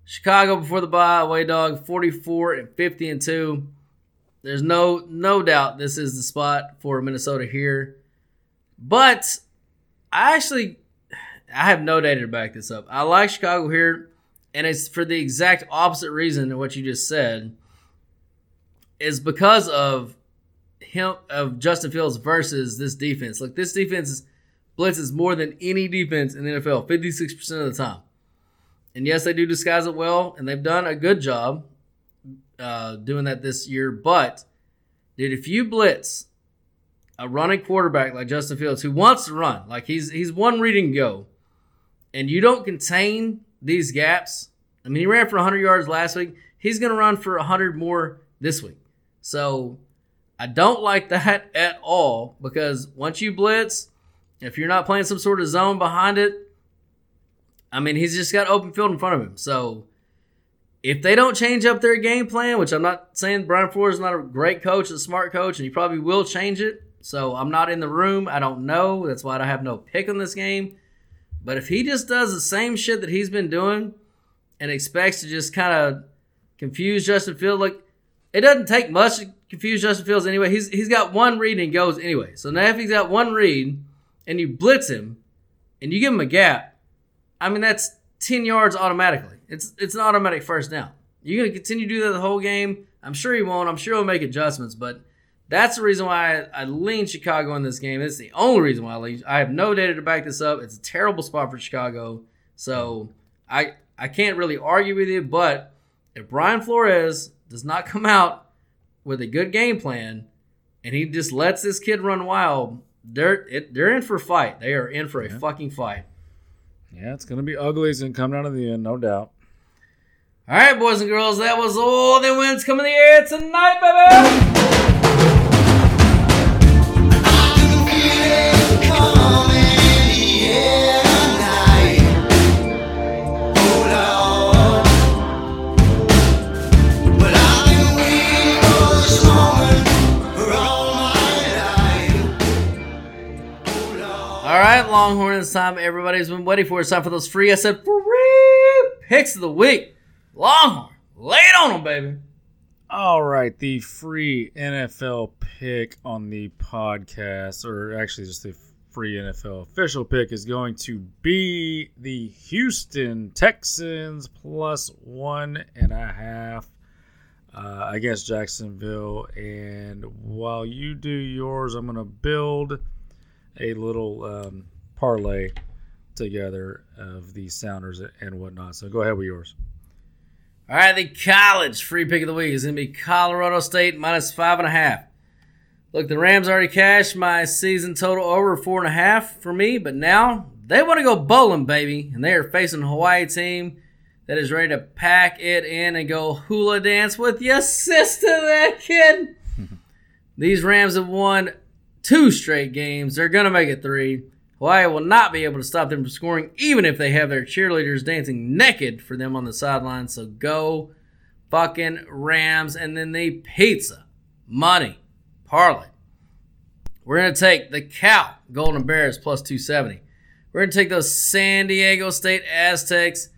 Chicago before the bye, away dog, 44 and 50 and 2. There's no no doubt this is the spot for Minnesota here. But I actually I have no data to back this up. I like Chicago here, and it's for the exact opposite reason of what you just said. Is because of him of Justin Fields versus this defense. Like this defense blitzes more than any defense in the NFL, 56% of the time. And yes, they do disguise it well, and they've done a good job uh, doing that this year. But, dude, if you blitz a running quarterback like Justin Fields, who wants to run, like he's he's one read and go, and you don't contain these gaps. I mean, he ran for 100 yards last week. He's going to run for 100 more this week. So, I don't like that [laughs] at all because once you blitz, if you're not playing some sort of zone behind it, I mean, he's just got open field in front of him. So if they don't change up their game plan, which I'm not saying Brian Flores is not a great coach, a smart coach, and he probably will change it. So I'm not in the room. I don't know. That's why I have no pick on this game. But if he just does the same shit that he's been doing and expects to just kind of confuse Justin Field, like it doesn't take much to confuse Justin Fields anyway. He's he's got one read and goes anyway. So now if he's got one read and you blitz him and you give him a gap, I mean that's ten yards automatically. It's it's an automatic first down. You're gonna continue to do that the whole game. I'm sure he won't. I'm sure he'll make adjustments, but that's the reason why I, I lean Chicago in this game. It's the only reason why I lean. I have no data to back this up. It's a terrible spot for Chicago, so I I can't really argue with you. But if Brian Flores does not come out with a good game plan, and he just lets this kid run wild, they're it, they're in for a fight. They are in for a fucking fight. Yeah, it's gonna be ugly. It's gonna come down to the end, no doubt. All right, boys and girls, that was all the wins coming in the air tonight, baby. Longhorn, it's time everybody's been waiting for. It's time for those free, I said, free picks of the week. Longhorn, lay it on them, baby. All right, the free NFL pick on the podcast, or actually just the free NFL official pick, is going to be the Houston Texans plus one and a half uh, against Jacksonville. And while you do yours, I'm going to build a little um, parlay together of the Sounders and whatnot. So go ahead with yours. All right, the college free pick of the week is going to be Colorado State minus five and a half. Look, the Rams already cashed my season total over four and a half for me, but now they want to go bowling, baby, and they are facing a Hawaii team that is ready to pack it in and go hula dance with your sister, there, kid. [laughs] These Rams have won two straight games. They're going to make it three. Hawaii will not be able to stop them from scoring, even if they have their cheerleaders dancing naked for them on the sideline. So go fucking Rams. And then the pizza, money, parlay. We're going to take the Cal Golden Bears plus 270. We're going to take those San Diego State Aztecs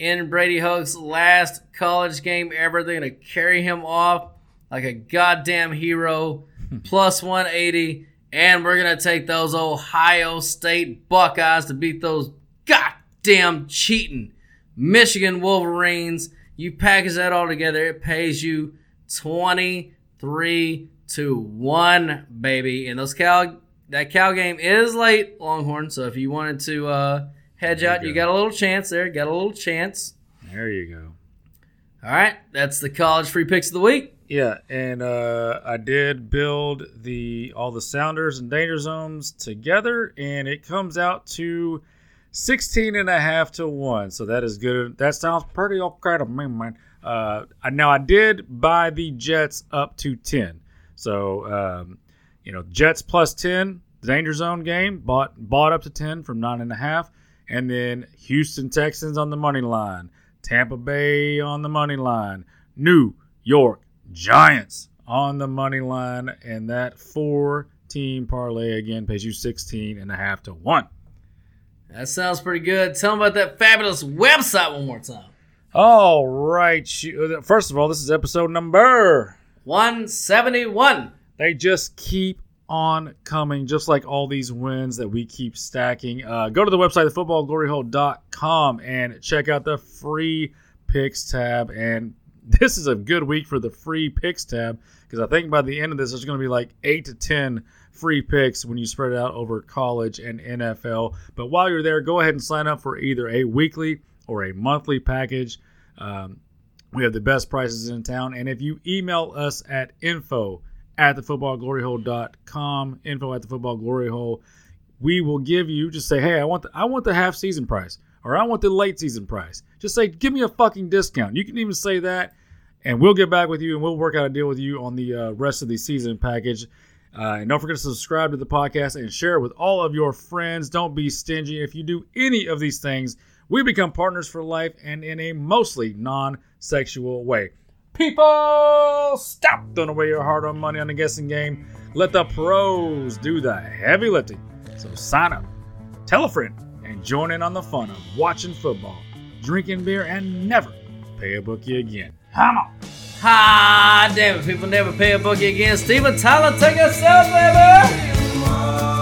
in Brady Hoke's last college game ever. They're going to carry him off like a goddamn hero, hmm. plus 180. And we're going to take those Ohio State Buckeyes to beat those goddamn cheating Michigan Wolverines. You package that all together, it pays you 23 to 1, baby. And those Cal that Cal game is late, Longhorn. So if you wanted to uh, hedge There you out, you go. got a little chance there. Got a little chance. There you go. All right, that's the college free picks of the week. Yeah, and uh, I did build the all the sounders and danger zones together, and it comes out to 16 and a half to one. So that is good. That sounds pretty okay to me, man. Uh, now I did buy the Jets up to 10. So um, you know, Jets plus 10, danger zone game bought bought up to 10 from nine and a half, and then Houston Texans on the money line, Tampa Bay on the money line, New York Giants on the money line, and that four team parlay again pays you 16 and a half to one. That sounds pretty good. Tell them about that fabulous website one more time. All right. First of all, this is episode number. 171. They just keep on coming, just like all these wins that we keep stacking. Uh, go to the website, thefootballgloryhole.com, and check out the free picks tab. And [laughs] this is a good week for the free picks tab because I think by the end of this, there's going to be like eight to 10 free picks when you spread it out over college and NFL. But while you're there, go ahead and sign up for either a weekly or a monthly package. Um, we have the best prices in town. And if you email us at info at thefootballgloryhole.com, info at the thefootballgloryhole, we will give you just say, hey, I want the I want the half season price or I want the late season price. Just say, give me a fucking discount. You can even say that, and we'll get back with you and we'll work out a deal with you on the uh, rest of the season package. Uh, and don't forget to subscribe to the podcast and share it with all of your friends. Don't be stingy. If you do any of these things, we become partners for life and in a mostly non sexual way. People, stop throwing away your hard earned money on the guessing game. Let the pros do the heavy lifting. So sign up, tell a friend, and join in on the fun of watching football, drinking beer, and never pay a bookie again. Come on. Ah, damn it. People never pay a bookie again. Steven Tyler, take out, baby.